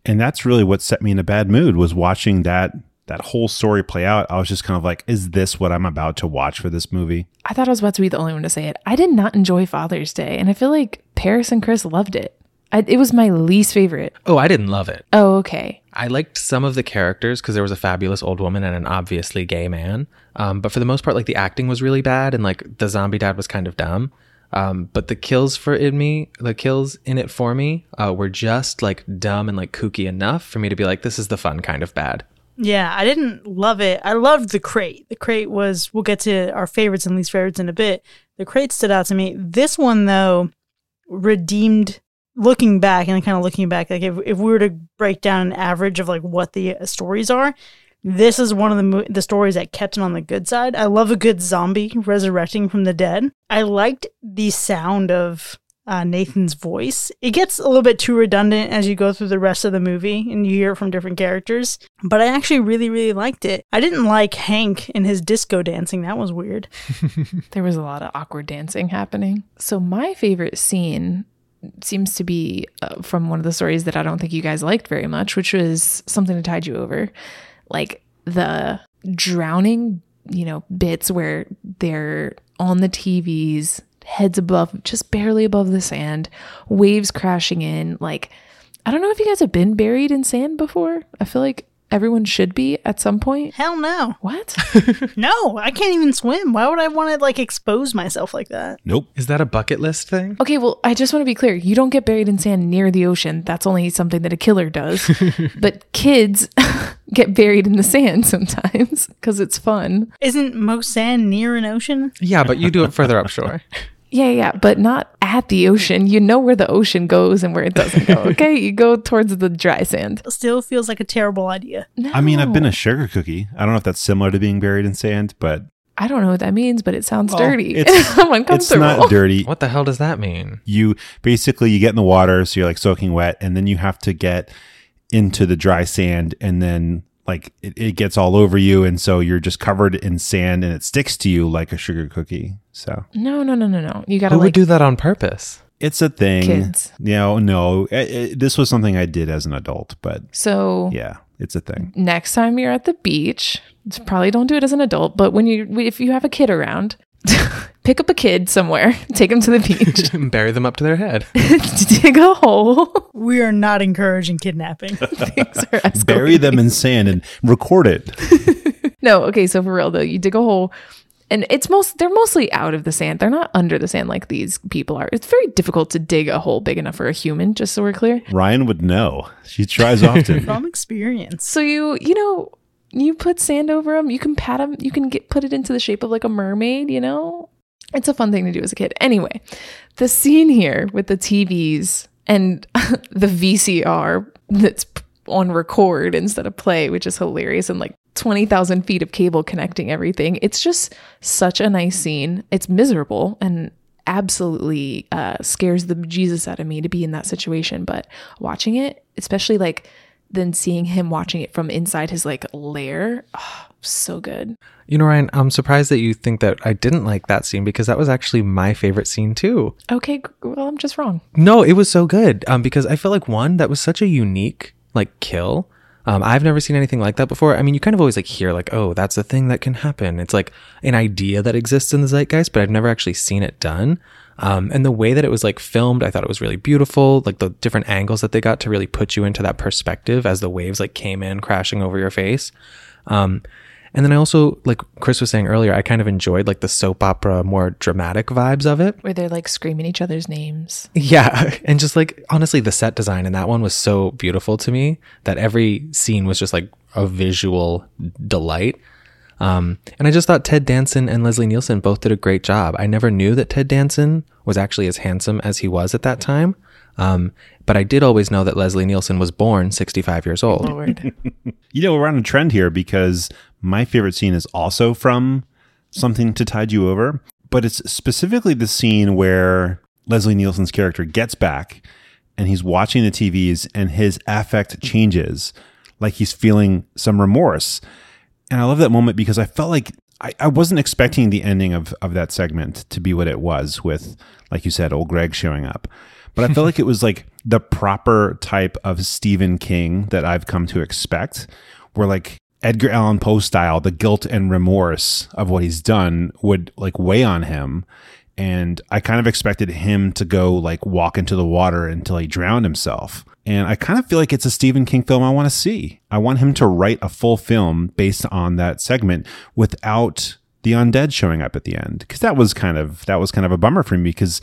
And that's really what set me in a bad mood was watching that that whole story play out. I was just kind of like, is this what I'm about to watch for this movie? i thought i was about to be the only one to say it i did not enjoy father's day and i feel like paris and chris loved it I, it was my least favorite Oh, I didn't love it. oh okay I liked some of the characters because there was a fabulous old woman and an obviously gay man. Um, but for the most part, like the acting was really bad and like the zombie dad was kind of dumb. Um, but the kills for in me, the kills in it for me, uh, were just like dumb and like kooky enough for me to be like, this is the fun kind of bad. Yeah, I didn't love it. I loved the crate. The crate was, we'll get to our favorites and least favorites in a bit. The crate stood out to me. This one, though, redeemed looking back and kind of looking back, like if, if we were to break down an average of like what the uh, stories are, this is one of the mo- the stories that kept it on the good side. I love a good zombie resurrecting from the dead. I liked the sound of uh, Nathan's voice. It gets a little bit too redundant as you go through the rest of the movie and you hear it from different characters, but I actually really, really liked it. I didn't like Hank and his disco dancing. That was weird. There was a lot of awkward dancing happening. So, my favorite scene seems to be uh, from one of the stories that I don't think you guys liked very much, which was something to tide you over. Like the drowning, you know, bits where they're on the TVs, heads above, just barely above the sand, waves crashing in. Like, I don't know if you guys have been buried in sand before. I feel like everyone should be at some point. Hell no. What? No, I can't even swim. Why would I want to like expose myself like that? Nope. Is that a bucket list thing? Okay, well, I just want to be clear. You don't get buried in sand near the ocean. That's only something that a killer does. but kids get buried in the sand sometimes because it's fun. Isn't most sand near an ocean? Yeah, but you do it further upshore. Yeah, yeah, but not at the ocean. You know where the ocean goes and where it doesn't go. Okay, you go towards the dry sand. Still feels like a terrible idea. No. I mean, I've been a sugar cookie. I don't know if that's similar to being buried in sand, but I don't know what that means, but it sounds Well, dirty. it's- I'm it's not dirty. What the hell does that mean? You basically you get in the water, so you're like soaking wet, and then you have to get into the dry sand, and then like it, it gets all over you, and so you're just covered in sand, and it sticks to you like a sugar cookie. So No, no, no, no, no. You gotta Who like would do that on purpose? it's a thing. Kids. You oh, know, no, it, it- this was something I did as an adult, but so. yeah, it's a thing. next time you're at the beach, probably don't do it as an adult, but when you if you have a kid around, pick up a kid somewhere, take them to the beach, Bury them up to their head. dig a hole. We are not encouraging kidnapping. Things are. Bury them in sand and record it. No, okay, so for real though, you dig a hole and it's most they're mostly out of the sand. They're not under the sand like these people are. It's very difficult to dig a hole big enough for a human, just so we're clear. Ryan would know. She tries often. From experience. So you, you know, you put sand over them, you can pat them, you can get put it into the shape of like a mermaid, you know? It's a fun thing to do as a kid. Anyway, the scene here with the TVs and the VCR that's on record instead of play, which is hilarious, and like 20,000 feet of cable connecting everything. It's just such a nice scene. It's miserable and absolutely uh, scares the Jesus out of me to be in that situation. But watching it, especially like then seeing him watching it from inside his like lair, oh, so good. You know, Ryan, I'm surprised that you think that I didn't like that scene because that was actually my favorite scene too. Okay, well, I'm just wrong. No, it was so good. Um, because I feel like one that was such a unique like kill. Um, I've never seen anything like that before. I mean, you kind of always like hear like, oh, that's a thing that can happen. It's like an idea that exists in the zeitgeist, but I've never actually seen it done. Um, and the way that it was like filmed, I thought it was really beautiful. Like the different angles that they got to really put you into that perspective as the waves like came in crashing over your face. Um, and then I also, like Chris was saying earlier, I kind of enjoyed like the soap opera, more dramatic vibes of it. Where they're like screaming each other's names. Yeah. And just like, honestly, the set design in that one was so beautiful to me that every scene was just like a visual delight. Um, and I just thought Ted Danson and Leslie Nielsen both did a great job. I never knew that Ted Danson was actually as handsome as he was at that time. Um, but I did always know that Leslie Nielsen was born 65 years old. Lord. You know, we're on a trend here because my favorite scene is also from Something to Tide You Over, but it's specifically the scene where Leslie Nielsen's character gets back and he's watching the TVs and his affect changes, like he's feeling some remorse. And I love that moment because I felt like I, I wasn't expecting the ending of, of that segment to be what it was with, like you said, old Greg showing up. But I felt like it was like the proper type of Stephen King that I've come to expect, where like Edgar Allan Poe style, the guilt and remorse of what he's done would like weigh on him. And I kind of expected him to go like walk into the water until he drowned himself. And I kind of feel like it's a Stephen King film I want to see. I want him to write a full film based on that segment without the undead showing up at the end. Cause that was kind of, that was kind of a bummer for me because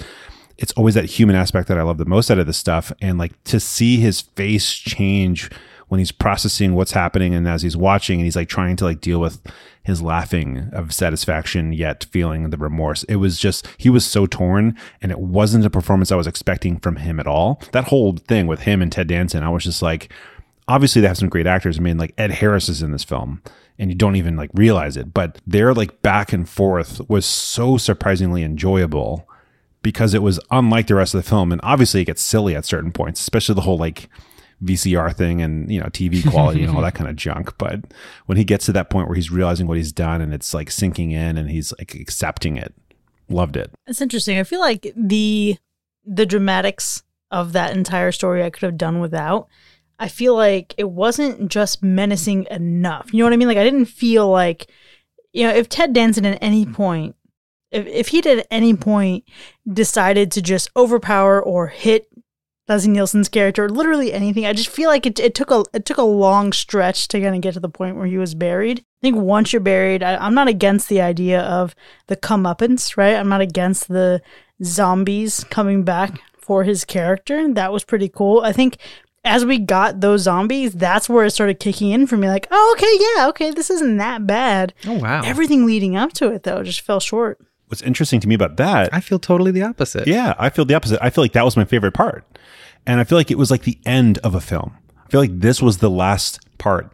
it's always that human aspect that I love the most out of this stuff. And like to see his face change when he's processing what's happening and as he's watching and he's like trying to like deal with his laughing of satisfaction yet feeling the remorse. It was just he was so torn and it wasn't a performance I was expecting from him at all. That whole thing with him and Ted Danson, I was just like obviously they have some great actors. I mean like Ed Harris is in this film and you don't even like realize it, but their like back and forth was so surprisingly enjoyable because it was unlike the rest of the film. And obviously, it gets silly at certain points, especially the whole like VCR thing and you know TV quality and all that kind of junk. But when he gets to that point where he's realizing what he's done and it's like sinking in and he's like accepting it, loved it. It's interesting. I feel like the the dramatics of that entire story I could have done without. I feel like it wasn't just menacing enough. You know what I mean? Like I didn't feel like you know, if Ted Danson at any point if if he did at any point decided to just overpower or hit Leslie Nielsen's character, literally anything, I just feel like it, it took a it took a long stretch to kind of get to the point where he was buried. I think once you're buried, I, I'm not against the idea of the comeuppance, right? I'm not against the zombies coming back for his character. That was pretty cool. I think as we got those zombies, that's where it started kicking in for me. Like, oh, okay, yeah, okay, this isn't that bad. Oh wow. Everything leading up to it, though, just fell short. What's interesting to me about that I feel totally the opposite. Yeah, I feel the opposite. I feel like that was my favorite part. And I feel like it was like the end of a film. I feel like this was the last part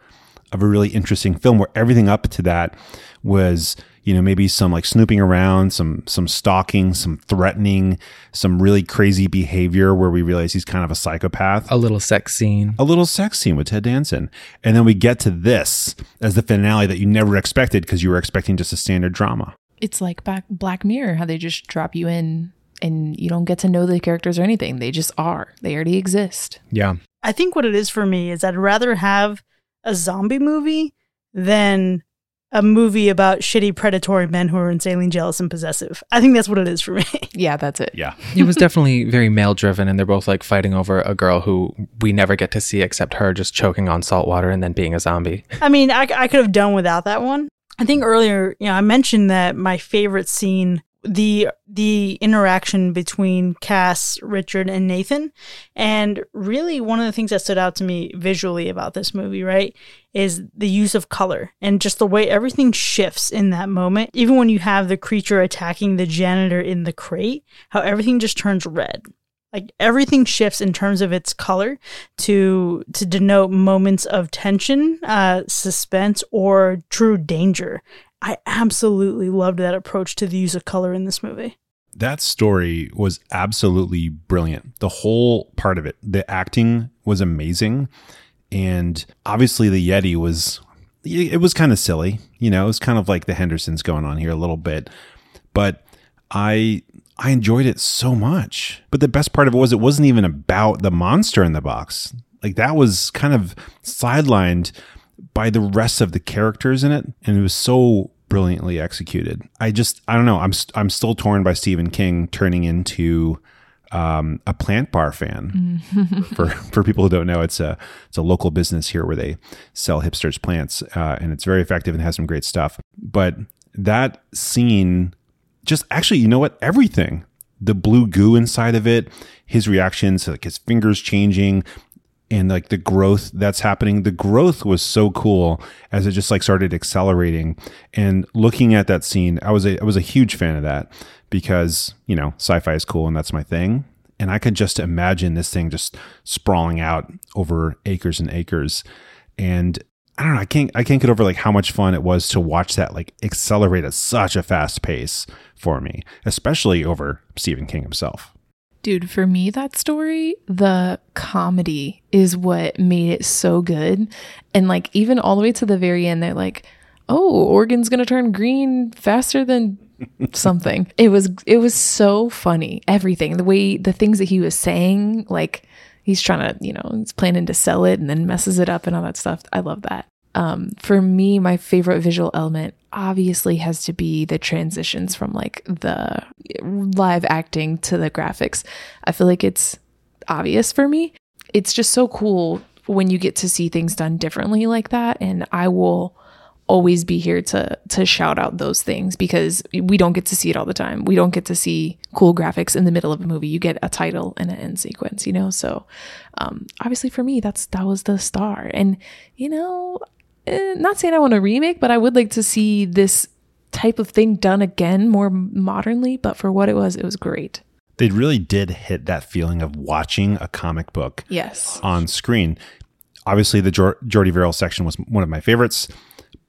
of a really interesting film where everything up to that was, you know, maybe some like snooping around, some some stalking, some threatening, some really crazy behavior where we realize he's kind of a psychopath. A little sex scene. A little sex scene with Ted Danson. And then we get to this as the finale that you never expected because you were expecting just a standard drama. It's like back Black Mirror, how they just drop you in and you don't get to know the characters or anything. They just are. They already exist. Yeah. I think what it is for me is I'd rather have a zombie movie than a movie about shitty predatory men who are insanely jealous and possessive. I think that's what it is for me. Yeah, that's it. Yeah. It was definitely very male driven, and they're both like fighting over a girl who we never get to see except her just choking on salt water and then being a zombie. I mean, I, I could have done without that one. I think earlier, you know, I mentioned that my favorite scene the the interaction between Cass, Richard, and Nathan. And really one of the things that stood out to me visually about this movie, right, is the use of color and just the way everything shifts in that moment. Even when you have the creature attacking the janitor in the crate, how everything just turns red. Like everything shifts in terms of its color to to denote moments of tension, uh, suspense, or true danger. I absolutely loved that approach to the use of color in this movie. That story was absolutely brilliant. The whole part of it, the acting was amazing. And obviously, the Yeti was, it was kind of silly. You know, it was kind of like the Hendersons going on here a little bit. But I, I enjoyed it so much. But the best part of it was it wasn't even about the monster in the box. Like that was kind of sidelined by the rest of the characters in it, and it was so brilliantly executed. I just I don't know. I'm st- I'm still torn by Stephen King turning into um, a plant bar fan. for for people who don't know, it's a it's a local business here where they sell hipsters plants, uh, and it's very effective and has some great stuff. But that scene, just actually, you know what? Everything. The blue goo inside of it, his reactions, like his fingers changing, and like the growth that's happening the growth was so cool as it just like started accelerating and looking at that scene i was a i was a huge fan of that because you know sci-fi is cool and that's my thing and i could just imagine this thing just sprawling out over acres and acres and i don't know i can't i can't get over like how much fun it was to watch that like accelerate at such a fast pace for me especially over stephen king himself Dude, for me, that story, the comedy is what made it so good. And like, even all the way to the very end, they're like, oh, Oregon's going to turn green faster than something. It was, it was so funny. Everything, the way, the things that he was saying, like, he's trying to, you know, he's planning to sell it and then messes it up and all that stuff. I love that. Um, for me, my favorite visual element obviously has to be the transitions from like the live acting to the graphics. I feel like it's obvious for me. It's just so cool when you get to see things done differently like that and I will always be here to to shout out those things because we don't get to see it all the time. We don't get to see cool graphics in the middle of a movie. You get a title and an end sequence, you know. So, um, obviously for me, that's that was the star. And you know, eh, not saying I want a remake, but I would like to see this type of thing done again more modernly. But for what it was, it was great. They really did hit that feeling of watching a comic book Yes. on screen. Obviously, the Jor- Jordy Verrill section was one of my favorites,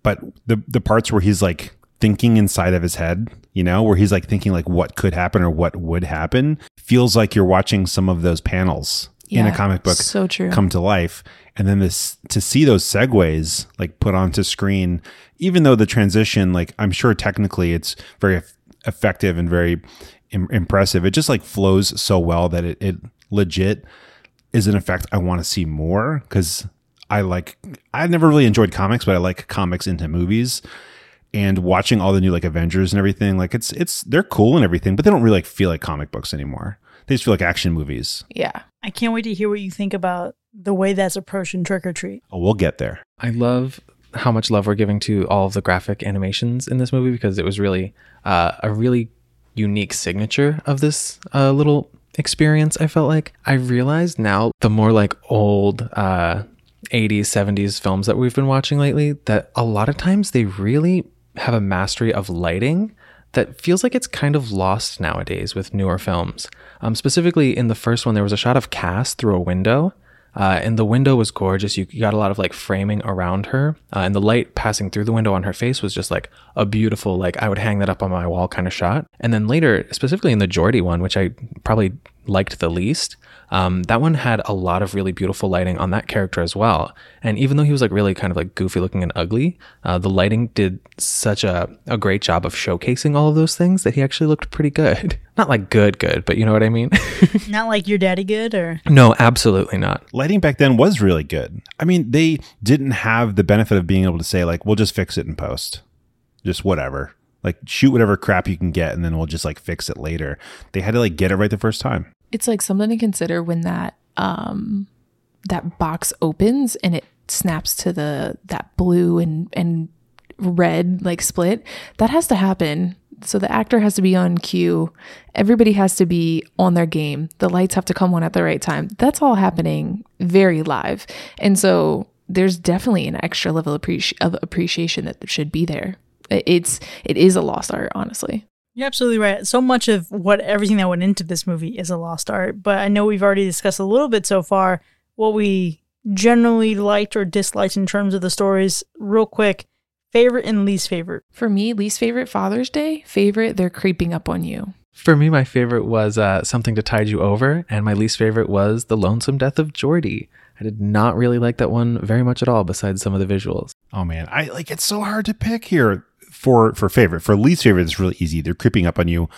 but the the parts where he's like thinking inside of his head, you know, where he's like thinking like what could happen or what would happen, feels like you're watching some of those panels in a comic book So true. come to life. And then this to see those segues like put onto screen, even though the transition, like I'm sure technically it's very eff- effective and very Im- impressive. It just like flows so well that it, it legit is an effect I want to see more because I like I never really enjoyed comics, but I like comics into movies. And watching all the new like Avengers and everything, like it's it's they're cool and everything, but they don't really like feel like comic books anymore. They just feel like action movies. yeah. I can't wait to hear what you think about the way that's approached in Trick or Treat. Oh, we'll get there. I love how much love we're giving to all of the graphic animations in this movie because it was really uh, a really unique signature of this uh, little experience. I felt like I realized now the more like old uh, 80s, 70s films that we've been watching lately that a lot of times they really have a mastery of lighting that feels like it's kind of lost nowadays with newer films. Um, specifically, in the first one, there was a shot of Cass through a window, uh, and the window was gorgeous. You got a lot of like framing around her, uh, and the light passing through the window on her face was just like a beautiful, like I would hang that up on my wall kind of shot. And then later, specifically in the Jordy one, which I probably liked the least, um, that one had a lot of really beautiful lighting on that character as well. And even though he was like really kind of like goofy looking and ugly, uh, the lighting did such a, a great job of showcasing all of those things that he actually looked pretty good. Not like good, good, but you know what I mean? Not like your daddy good or no, absolutely not. lighting back then was really good. I mean, they didn't have the benefit of being able to say like, we'll just fix it in post. Just whatever. Like shoot whatever crap you can get and then we'll just like fix it later. They had to like get it right the first time. It's like something to consider when that um that box opens and it snaps to the that blue and and red like split. That has to happen. So the actor has to be on cue. Everybody has to be on their game. The lights have to come on at the right time. That's all happening very live. And so there's definitely an extra level of, appreci- of appreciation that should be there. It's it is a lost art, honestly. You're absolutely right. So much of what everything that went into this movie is a lost art, but I know we've already discussed a little bit so far what we generally liked or disliked in terms of the stories. Real quick, favorite and least favorite. For me, least favorite Father's Day, favorite they're creeping up on you. For me, my favorite was uh, Something to Tide You Over, and my least favorite was The Lonesome Death of Jordy. I did not really like that one very much at all, besides some of the visuals. Oh man, I like it's so hard to pick here for for favorite. For least favorite, it's really easy. They're creeping up on you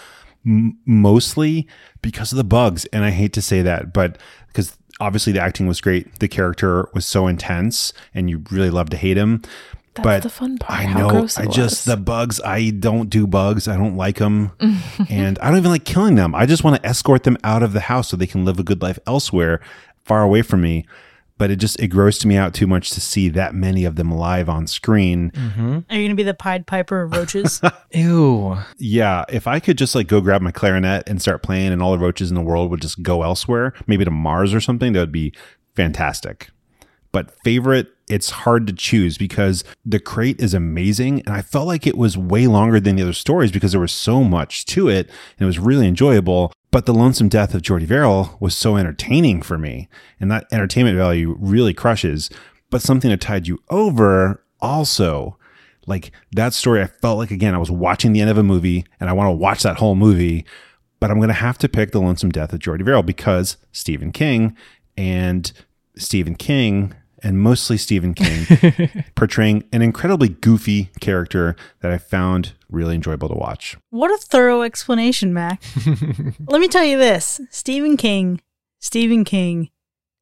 m- mostly because of the bugs, and I hate to say that, but because obviously the acting was great, the character was so intense, and you really love to hate him. That's but the fun part. I how know. gross it I just was. the bugs. I don't do bugs. I don't like them, and I don't even like killing them. I just want to escort them out of the house so they can live a good life elsewhere, far away from me. But it just it grossed me out too much to see that many of them live on screen. Mm-hmm. Are you going to be the Pied Piper of roaches? Ew. Yeah, if I could just like go grab my clarinet and start playing, and all the roaches in the world would just go elsewhere, maybe to Mars or something, that would be fantastic. But favorite, it's hard to choose because the crate is amazing, and I felt like it was way longer than the other stories because there was so much to it, and it was really enjoyable. But the lonesome death of Jordy Verrill was so entertaining for me, and that entertainment value really crushes. But something that tied you over also like that story i felt like again i was watching the end of a movie and i want to watch that whole movie but i'm going to have to pick the lonesome death of jordy verrill because stephen king and stephen king and mostly stephen king portraying an incredibly goofy character that i found really enjoyable to watch what a thorough explanation, Mac. Let me tell you this Stephen King, Stephen King,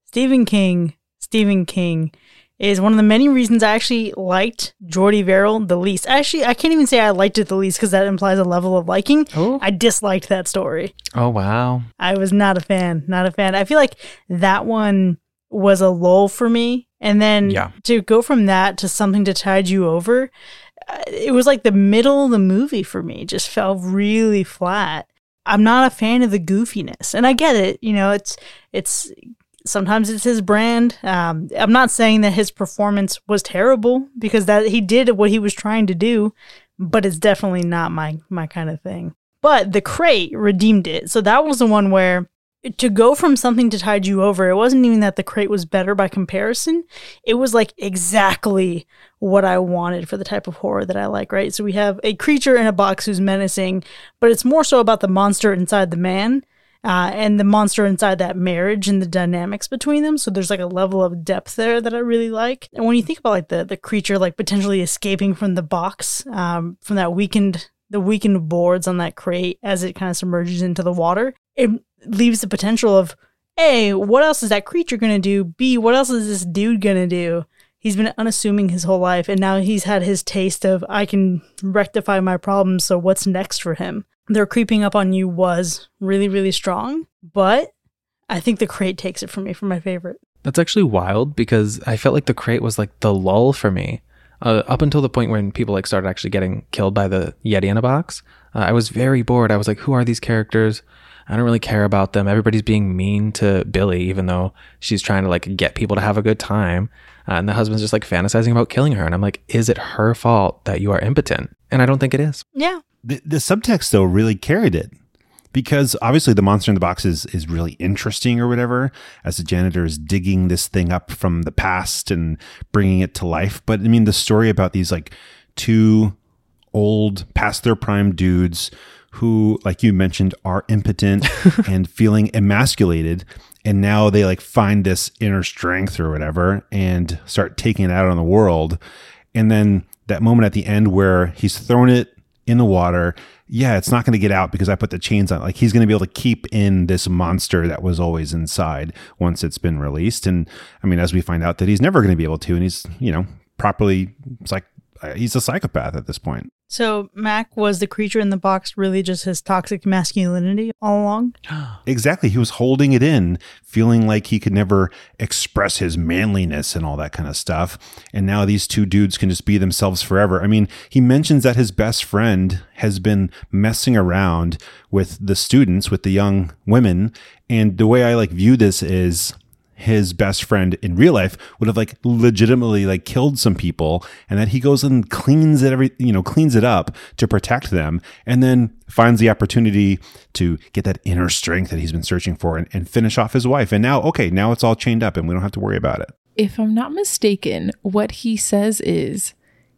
Stephen King, Stephen King is one of the many reasons I actually liked Jordy Verrill the least. Actually, I can't even say I liked it the least because that implies a level of liking. Oh. I disliked that story. Oh, wow. I was not a fan, not a fan. I feel like that one was a lull for me. And then Yeah. to go from that to something to tide you over, uh, it was like the middle of the movie for me. Just fell really flat. I'm not a fan of the goofiness, and I get it. You know, it's it's sometimes it's his brand. Um, I'm not saying that his performance was terrible because that he did what he was trying to do, but it's definitely not my my kind of thing. But the crate redeemed it. So that was the one where to go from something to tide you over, it wasn't even that the crate was better by comparison. It was like exactly what I wanted for the type of horror that I like, right? So we have a creature in a box who's menacing, but it's more so about the monster inside the man. Uh, and the monster inside that marriage and the dynamics between them. So there's like a level of depth there that I really like. And when you think about like the the creature like potentially escaping from the box, um, from that weakened the weakened boards on that crate as it kind of submerges into the water, it leaves the potential of A, what else is that creature going to do? B, what else is this dude going to do? He's been unassuming his whole life, and now he's had his taste of I can rectify my problems, so what's next for him? They're creeping up on you was really, really strong, but I think the crate takes it for me for my favorite. That's actually wild because I felt like the crate was like the lull for me. Uh, up until the point when people like started actually getting killed by the Yeti in a box, uh, I was very bored. I was like, who are these characters? I don't really care about them. Everybody's being mean to Billie, even though she's trying to like get people to have a good time. Uh, and the husband's just like fantasizing about killing her. And I'm like, is it her fault that you are impotent? And I don't think it is. Yeah. The, the subtext though really carried it because obviously the monster in the box is is really interesting or whatever as the janitor is digging this thing up from the past and bringing it to life. But I mean, the story about these like two old past their prime dudes who, like you mentioned, are impotent and feeling emasculated. And now they like find this inner strength or whatever and start taking it out on the world. And then that moment at the end where he's thrown it in the water. Yeah, it's not going to get out because I put the chains on. Like he's going to be able to keep in this monster that was always inside once it's been released. And I mean, as we find out that he's never going to be able to, and he's, you know, properly, uh, Uh, he's a psychopath at this point. So Mac was the creature in the box really just his toxic masculinity all along? Exactly. He was holding it in, feeling like he could never express his manliness and all that kind of stuff. And now these two dudes can just be themselves forever. I mean, he mentions that his best friend has been messing around with the students, with the young women. And the way I like view this is his best friend in real life would have like legitimately like killed some people and that he goes and cleans it every you know cleans it up to protect them and then finds the opportunity to get that inner strength that he's been searching for and, and finish off his wife and now okay now it's all chained up and we don't have to worry about it If I'm not mistaken, what he says is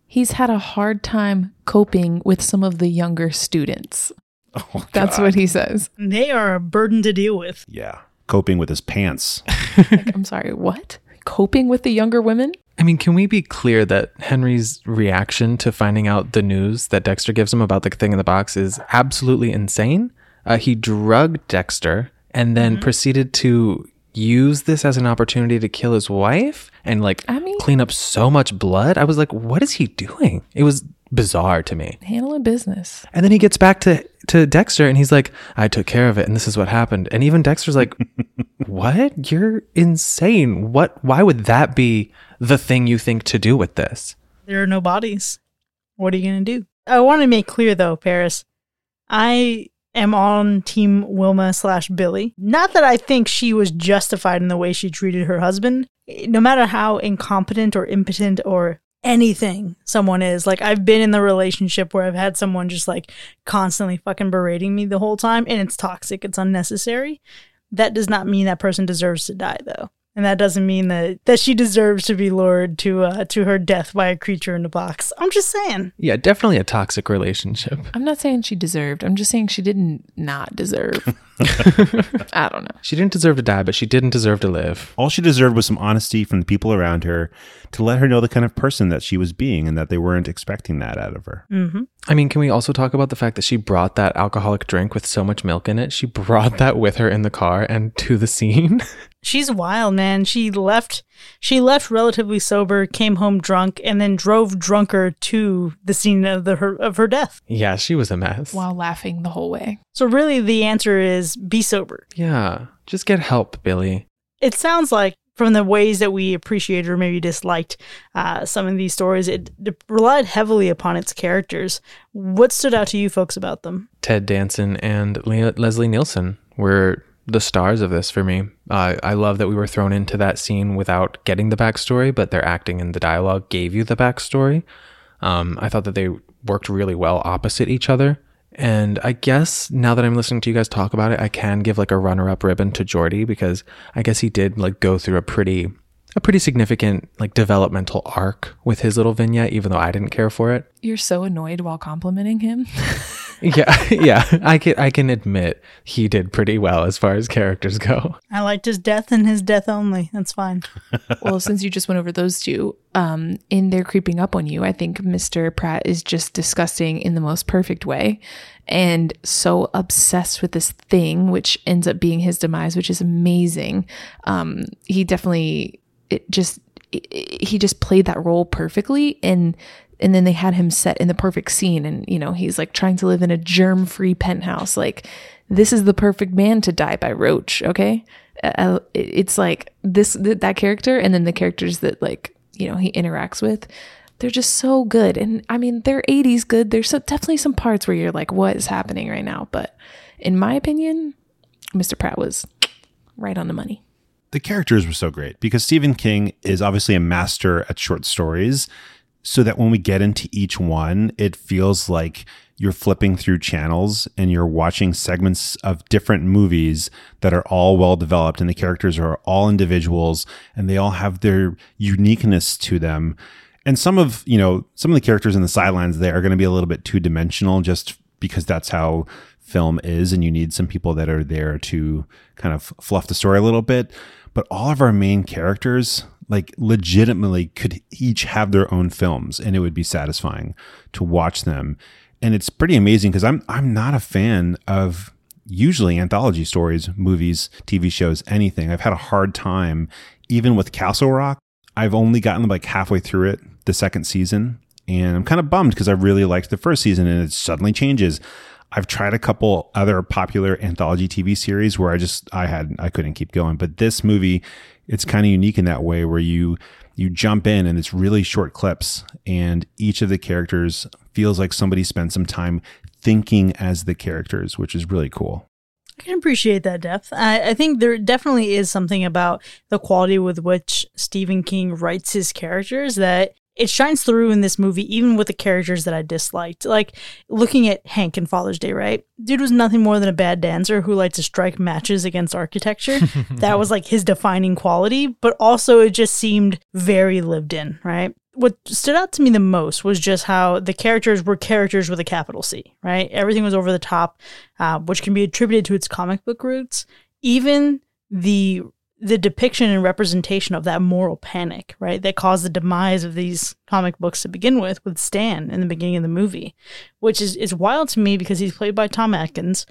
he's had a hard time coping with some of the younger students. oh, That's what he says. They are a burden to deal with. yeah coping with his pants Like, I'm sorry, what? Coping with the younger women? I mean, can we be clear that Henry's reaction to finding out the news that Dexter gives him about the thing in the box is absolutely insane? Uh, he drugged Dexter and then proceeded to use this as an opportunity to kill his wife and like I mean- clean up so much blood. I was like, what is he doing? It was bizarre to me. Handling business. And then he gets back to to Dexter and he's like, I took care of it and this is what happened. And even Dexter's like, What? You're insane. What why would that be the thing you think to do with this? There are no bodies. What are you going to do? I want to make clear though, Paris, I am on team Wilma slash Billie. Not that I think she was justified in the way she treated her husband. No matter how incompetent or impotent or anything someone is, like I've been in the relationship where I've had someone just like constantly fucking berating me the whole time and it's toxic, it's unnecessary. That does not mean that person deserves to die though. And that doesn't mean that, that she deserves to be lured to uh, to her death by a creature in a box. I'm just saying. Yeah, definitely a toxic relationship. I'm not saying she deserved. I'm just saying she didn't not deserve. I don't know. She didn't deserve to die, but she didn't deserve to live. all she deserved was some honesty from the people around her to let her know the kind of person that she was being and that they weren't expecting that out of her Mm-hmm. I mean, can we also talk about the fact that she brought that alcoholic drink with so much milk in it? She brought that with her in the car and to the scene. She's wild, man. She left. She left relatively sober, came home drunk, and then drove drunker to the scene of the her of her death. yeah, she was a mess. While laughing the whole way. So really, the answer is be sober. Yeah, just get help, Billie. It sounds like from the ways that we appreciated or maybe disliked uh, some of these stories, it, it relied heavily upon its characters. What stood out to you folks about them? Ted Danson and Le- Leslie Nielsen were the stars of this for me. Uh, I love that we were thrown into that scene without getting the backstory, but their acting and the dialogue gave you the backstory. Um, I thought that they worked really well opposite each other. And I guess now that I'm listening to you guys talk about it, I can give like a runner-up ribbon to Jordy because I guess he did like go through a pretty a pretty significant like developmental arc with his little vignette, even though I didn't care for it. You're so annoyed while complimenting him. Yeah, yeah. I can I can admit he did pretty well as far as characters go. I liked his death and his death only. That's fine. well, since you just went over those two, um, in their creeping up on you, I think Mr. Pratt is just disgusting in the most perfect way and so obsessed with this thing, which ends up being his demise, which is amazing. Um, he definitely it just he just played that role perfectly and and then they had him set in the perfect scene and you know he's like trying to live in a germ-free penthouse. Like this is the perfect man to die by roach okay? Uh, it's like this th- that character and then the characters that like you know he interacts with they're just so good. And i mean they're 80s good. There's so, definitely some parts where you're like what is happening right now? But in my opinion mr pratt was right on the money the characters were so great because Stephen King is obviously a master at short stories. So that when we get into each one, it feels like you're flipping through channels and you're watching segments of different movies that are all well developed and the characters are all individuals and they all have their uniqueness to them. And some of, you know, some of the characters in the sidelines there are going to be a little bit two dimensional just because that's how film is and you need some people that are there to kind of fluff the story a little bit. But all of our main characters like legitimately could each have their own films and it would be satisfying to watch them. And it's pretty amazing because i'm i'm not a fan of usually anthology stories movies tv shows anything. I've had a hard time even with castle rock i've only gotten like halfway through it the second season and i'm kind of bummed because i really liked the first season and it suddenly changes I've tried a couple other popular anthology TV series where I just I had I couldn't keep going, but this movie it's kind of unique in that way where you you jump in and it's really short clips and each of the characters feels like somebody spent some time thinking as the characters, which is really cool. I can appreciate that depth. I, I, think there definitely is something about the quality with which Stephen King writes his characters that it shines through in this movie, even with the characters that I disliked. Like looking at Hank in Father's Day, right? Dude was nothing more than a bad dancer who liked to strike matches against architecture. that was like his defining quality, but also it just seemed very lived in, right? What stood out to me the most was just how the characters were characters with a capital C, right? Everything was over the top, uh, which can be attributed to its comic book roots. Even the the depiction and representation of that moral panic, right, that caused the demise of these comic books to begin with, with Stan in the beginning of the movie, which is, is wild to me because he's played by Tom Atkins.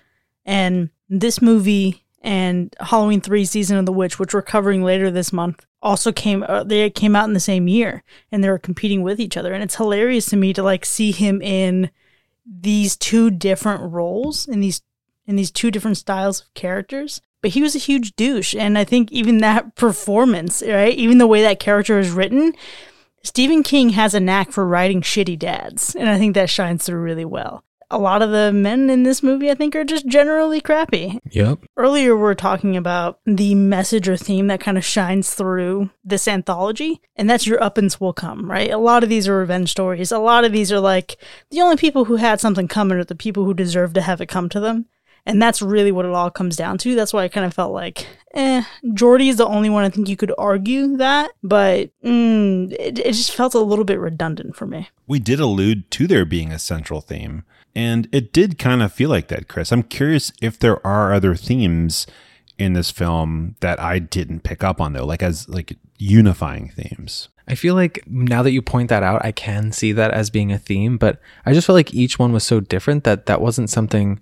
And this movie and Halloween 3 Season of the Witch, which we're covering later this month, also came uh, they came out in the same year and they were competing with each other and it's hilarious to me to like see him in these two different roles in these in these two different styles of characters but he was a huge douche. And I think even that performance, right? Even the way that character is written, Stephen King has a knack for writing shitty dads. And I think that shines through really well. A lot of the men in this movie, I think, are just generally crappy. Yep. Earlier, we are talking about the message or theme that kind of shines through this anthology, and that's your up and will come, right? A lot of these are revenge stories. A lot of these are like the only people who had something coming are the people who deserve to have it come to them. And that's really what it all comes down to. That's why I kind of felt like, eh, Jordy is the only one I think you could argue that, but mm, it, it just felt a little bit redundant for me. We did allude to there being a central theme, and it did kind of feel like that, Chris. I'm curious if there are other themes in this film that I didn't pick up on though, like as like unifying themes. I feel like now that you point that out, I can see that as being a theme, but I just felt like each one was so different that that wasn't something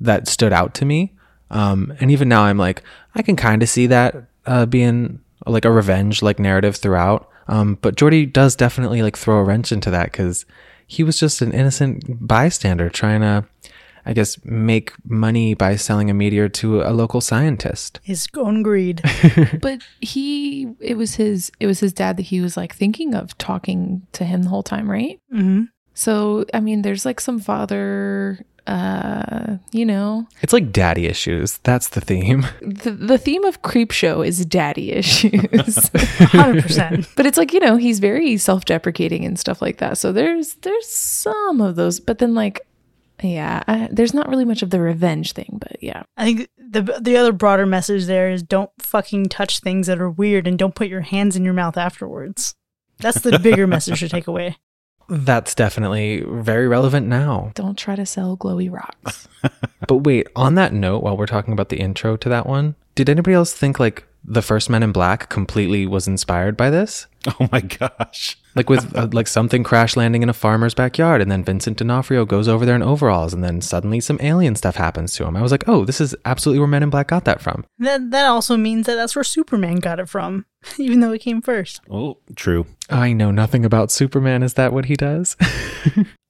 that stood out to me. Um, and even now, I'm like, I can kind of see that uh, being like a revenge like narrative throughout. Um, but Jordy does definitely like throw a wrench into that because he was just an innocent bystander trying to, I guess, make money by selling a meteor to a local scientist. His own greed. but he, it was his, it was his dad that he was like thinking of talking to him the whole time, right? Mm-hmm. So, I mean, there's like some father uh, you know, it's like daddy issues. That's the theme. The, the theme of Creepshow is daddy issues. 100%. but it's like, you know, he's very self-deprecating and stuff like that. So there's there's some of those, but then like Yeah, I, there's not really much of the revenge thing, but yeah. I think the the other broader message there is don't fucking touch things that are weird and don't put your hands in your mouth afterwards. That's the bigger message to take away. That's definitely very relevant now. Don't try to sell glowy rocks. But wait, on that note, while we're talking about the intro to that one, did anybody else think like the first Men in Black completely was inspired by this? Oh my gosh. Like with uh, like something crash landing in a farmer's backyard, and then Vincent D'Onofrio goes over there in overalls, and then suddenly some alien stuff happens to him. I was like, oh, this is absolutely where Men in Black got that from. That that also means that that's where Superman got it from, even though it came first. Oh, true. I know nothing about Superman. Is that what he does?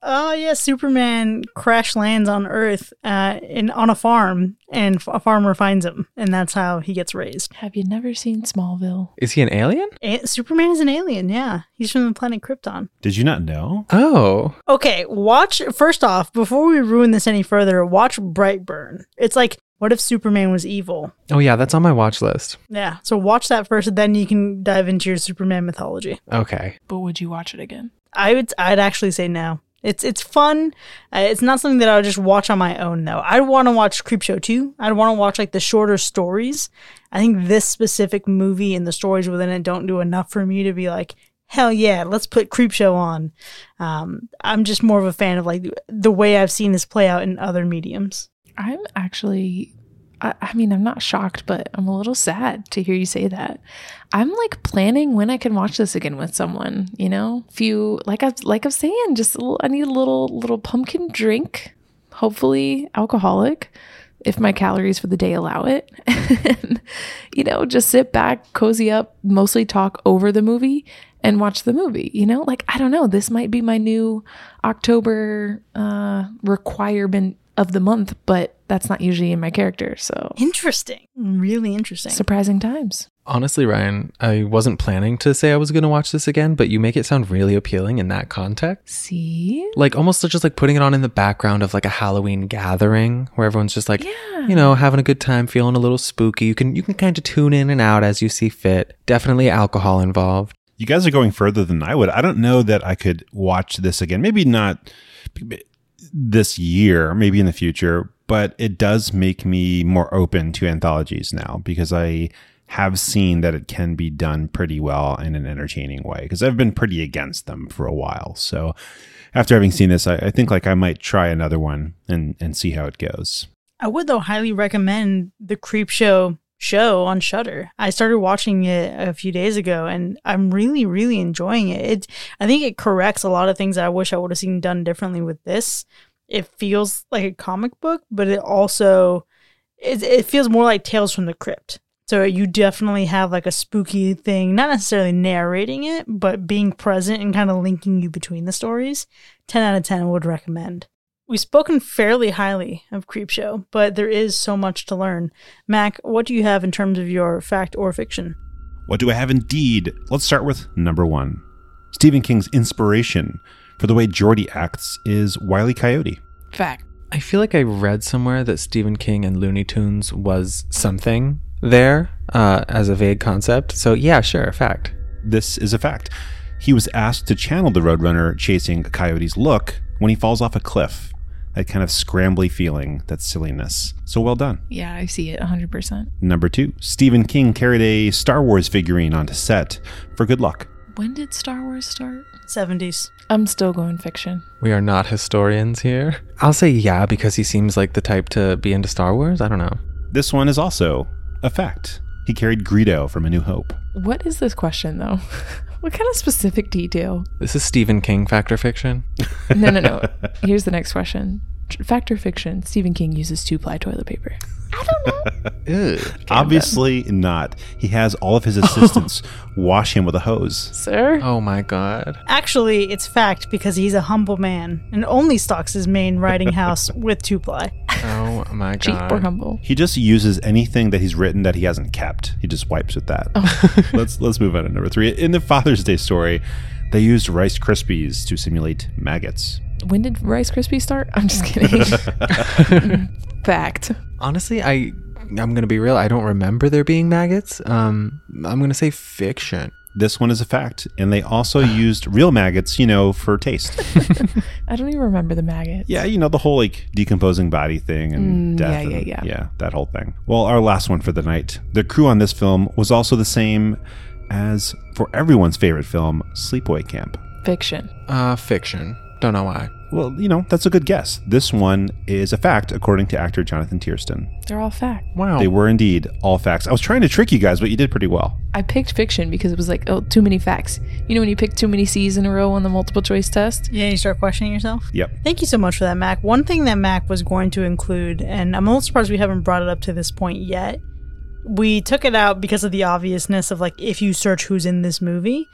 Oh yeah, Superman crash lands on Earth uh, in on a farm, and a farmer finds him, and that's how he gets raised. Have you never seen Smallville? is he an alien? A- Superman is an alien. Yeah, he's from the planet Krypton. Did you not know? Oh, Okay, watch first off before we ruin this any further. Watch Brightburn. It's like what if Superman was evil? oh yeah, that's on my watch list. Yeah, so watch that first, then you can dive into your Superman mythology. Okay, But would you watch it again? I would I'd actually say no. It's it's fun. Uh, it's not something that I would just watch on my own though. I'd want to watch Creepshow too. I'd want to watch like the shorter stories. I think this specific movie and the stories within it don't do enough for me to be like, hell yeah, let's put Creepshow on. Um, I'm just more of a fan of like the way I've seen this play out in other mediums. I'm actually, I, I mean, I'm not shocked, but I'm a little sad to hear you say that. I'm like planning when I can watch this again with someone. You know, few like I like I'm saying, just a little, I need a little little pumpkin drink, hopefully alcoholic, if my calories for the day allow it. and, you know, just sit back, cozy up, mostly talk over the movie and watch the movie. You know, like I don't know, this might be my new October uh, requirement of the month, but that's not usually in my character. So Interesting, really interesting. surprising times. honestly, Ryan, I wasn't planning to say I was going to watch this again, but you make it sound really appealing in that context. See, Like almost just like putting it on in the background of like a Halloween gathering where everyone's just like, Yeah. you know, having a good time, feeling a little spooky. You can you can kind of tune in and out as you see fit. Definitely alcohol involved. You guys are going further than I would. I don't know that I could watch this again. Maybe not this year, maybe in the future, but it does make me more open to anthologies now because I have seen that it can be done pretty well in an entertaining way because I've been pretty against them for a while. So after having seen this, I, I think like I might try another one and, and see how it goes. I would though highly recommend the Creepshow show on Shudder. I started watching it a few days ago and I'm really really enjoying it. It I think it corrects a lot of things that I wish I would have seen done differently with this. It feels like a comic book, but it also it, it feels more like Tales from the Crypt. So you definitely have like a spooky thing, not necessarily narrating it, but being present and kind of linking you between the stories. 10 out of 10 would recommend. We've spoken fairly highly of Creepshow, but there is so much to learn. Mac, what do you have in terms of your fact or fiction? What do I have indeed? Let's start with number one. Stephen King's inspiration for the way Jordy acts is Wile E. Coyote. fact. I feel like I read somewhere that Stephen King and Looney Tunes was something there uh, as a vague concept. So yeah, sure, fact. This is a fact. He was asked to channel the Roadrunner chasing a coyote's look when he falls off a cliff. That kind of scrambly feeling, that silliness. So well done. Yeah, I see it 100%. Number two, Stephen King carried a Star Wars figurine onto set for good luck. When did Star Wars start? 70s. I'm still going fiction. We are not historians here. I'll say yeah because he seems like the type to be into Star Wars. I don't know. This one is also a fact. He carried Greedo from A New Hope. What is this question though? what kind of specific detail? This is Stephen King factor fiction. No, no, no. Here's the next question. Tr- Fact or fiction? Stephen King uses two ply toilet paper. I don't know. Ew. Obviously not. He has all of his assistants wash him with a hose. Sir? Oh my god. Actually, it's fact because he's a humble man and only stocks his main riding house with two ply. Oh my Cheap god. or humble? He just uses anything that he's written that he hasn't kept. He just wipes with that. Oh. let's let's move on to number three. In the Father's Day story, they used Rice Krispies to simulate maggots. When did Rice Krispies start? I'm just kidding. Fact. Honestly, I I'm gonna be real. I don't remember there being maggots. Um, I'm gonna say fiction. this one is a fact. And they also used real maggots, you know, for taste. I don't even remember the maggots. yeah, you know, the whole like decomposing body thing and Mm, death. yeah, yeah, and- yeah. Yeah, that whole thing. Well, our last one for the night. The crew on this film was also the same as for everyone's favorite film, Sleepaway Camp. Fiction. Uh, fiction. Don't know why. Well, you know, that's a good guess. This one is a fact, according to actor Jonathan Tiersten. They're all fact. Wow. They were indeed all facts. I was trying to trick you guys, but you did pretty well. I picked fiction because it was like, oh, too many facts. You know when you pick too many C's in a row on the multiple choice test? Yeah, you start questioning yourself. Yep. Thank you so much for that, Mac. One thing that Mac was going to include, and I'm a little surprised we haven't brought it up to this point yet. We took it out because of the obviousness of like if you search who's in this movie.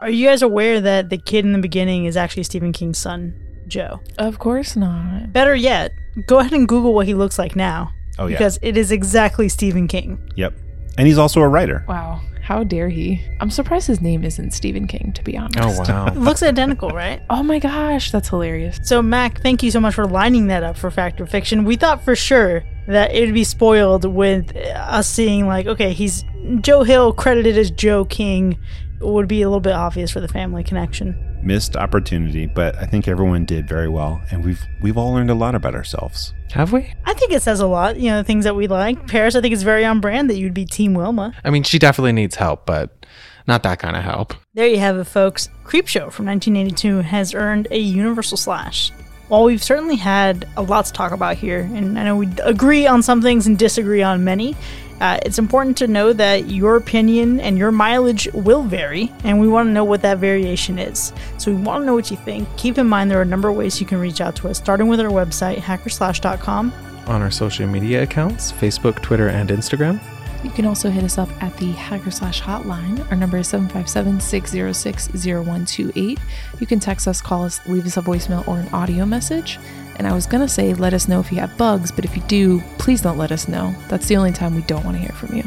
Are you guys aware that the kid in the beginning is actually Stephen King's son, Joe? Of course not. Better yet, go ahead and Google what he looks like now. Oh, yeah. Because it is exactly Stephen King. Yep. And he's also a writer. Wow. How dare he? I'm surprised his name isn't Stephen King, to be honest. oh, wow. Looks identical, right? Oh my gosh, that's hilarious. So, Mac, thank you so much for lining that up for Fact or Fiction. We thought for sure that it would be spoiled with us seeing, like, okay, he's Joe Hill credited as Joe King. It would be a little bit obvious for the family connection. Missed opportunity, but I think everyone did very well, and we've we've all learned a lot about ourselves. Have we? I think it says a lot, you know, the things that we like. Paris, I think it's very on brand that you'd be Team Wilma. I mean, she definitely needs help, but not that kind of help. There you have it, folks. Creepshow from 1982 has earned a Universal Slash. While we've certainly had a lot to talk about here, and I know we agree on some things and disagree on many, uh, it's important to know that your opinion and your mileage will vary, and we want to know what that variation is. So we want to know what you think. Keep in mind there are a number of ways you can reach out to us, starting with our website, hackerslash.com. On our social media accounts Facebook, Twitter, and Instagram. You can also hit us up at the Hacker Slash hotline. Our number is 757 606 0128. You can text us, call us, leave us a voicemail or an audio message. And I was going to say, let us know if you have bugs, but if you do, please don't let us know. That's the only time we don't want to hear from you.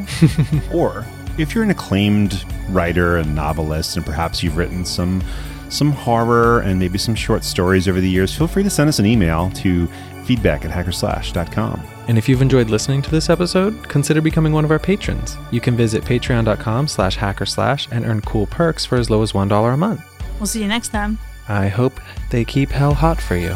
Or if you're an acclaimed writer and novelist, and perhaps you've written some some horror and maybe some short stories over the years, feel free to send us an email to feedback at hackerslash.com. And if you've enjoyed listening to this episode, consider becoming one of our patrons. You can visit patreon.com slash hacker slash and earn cool perks for as low as $1 a month. We'll see you next time. I hope they keep hell hot for you.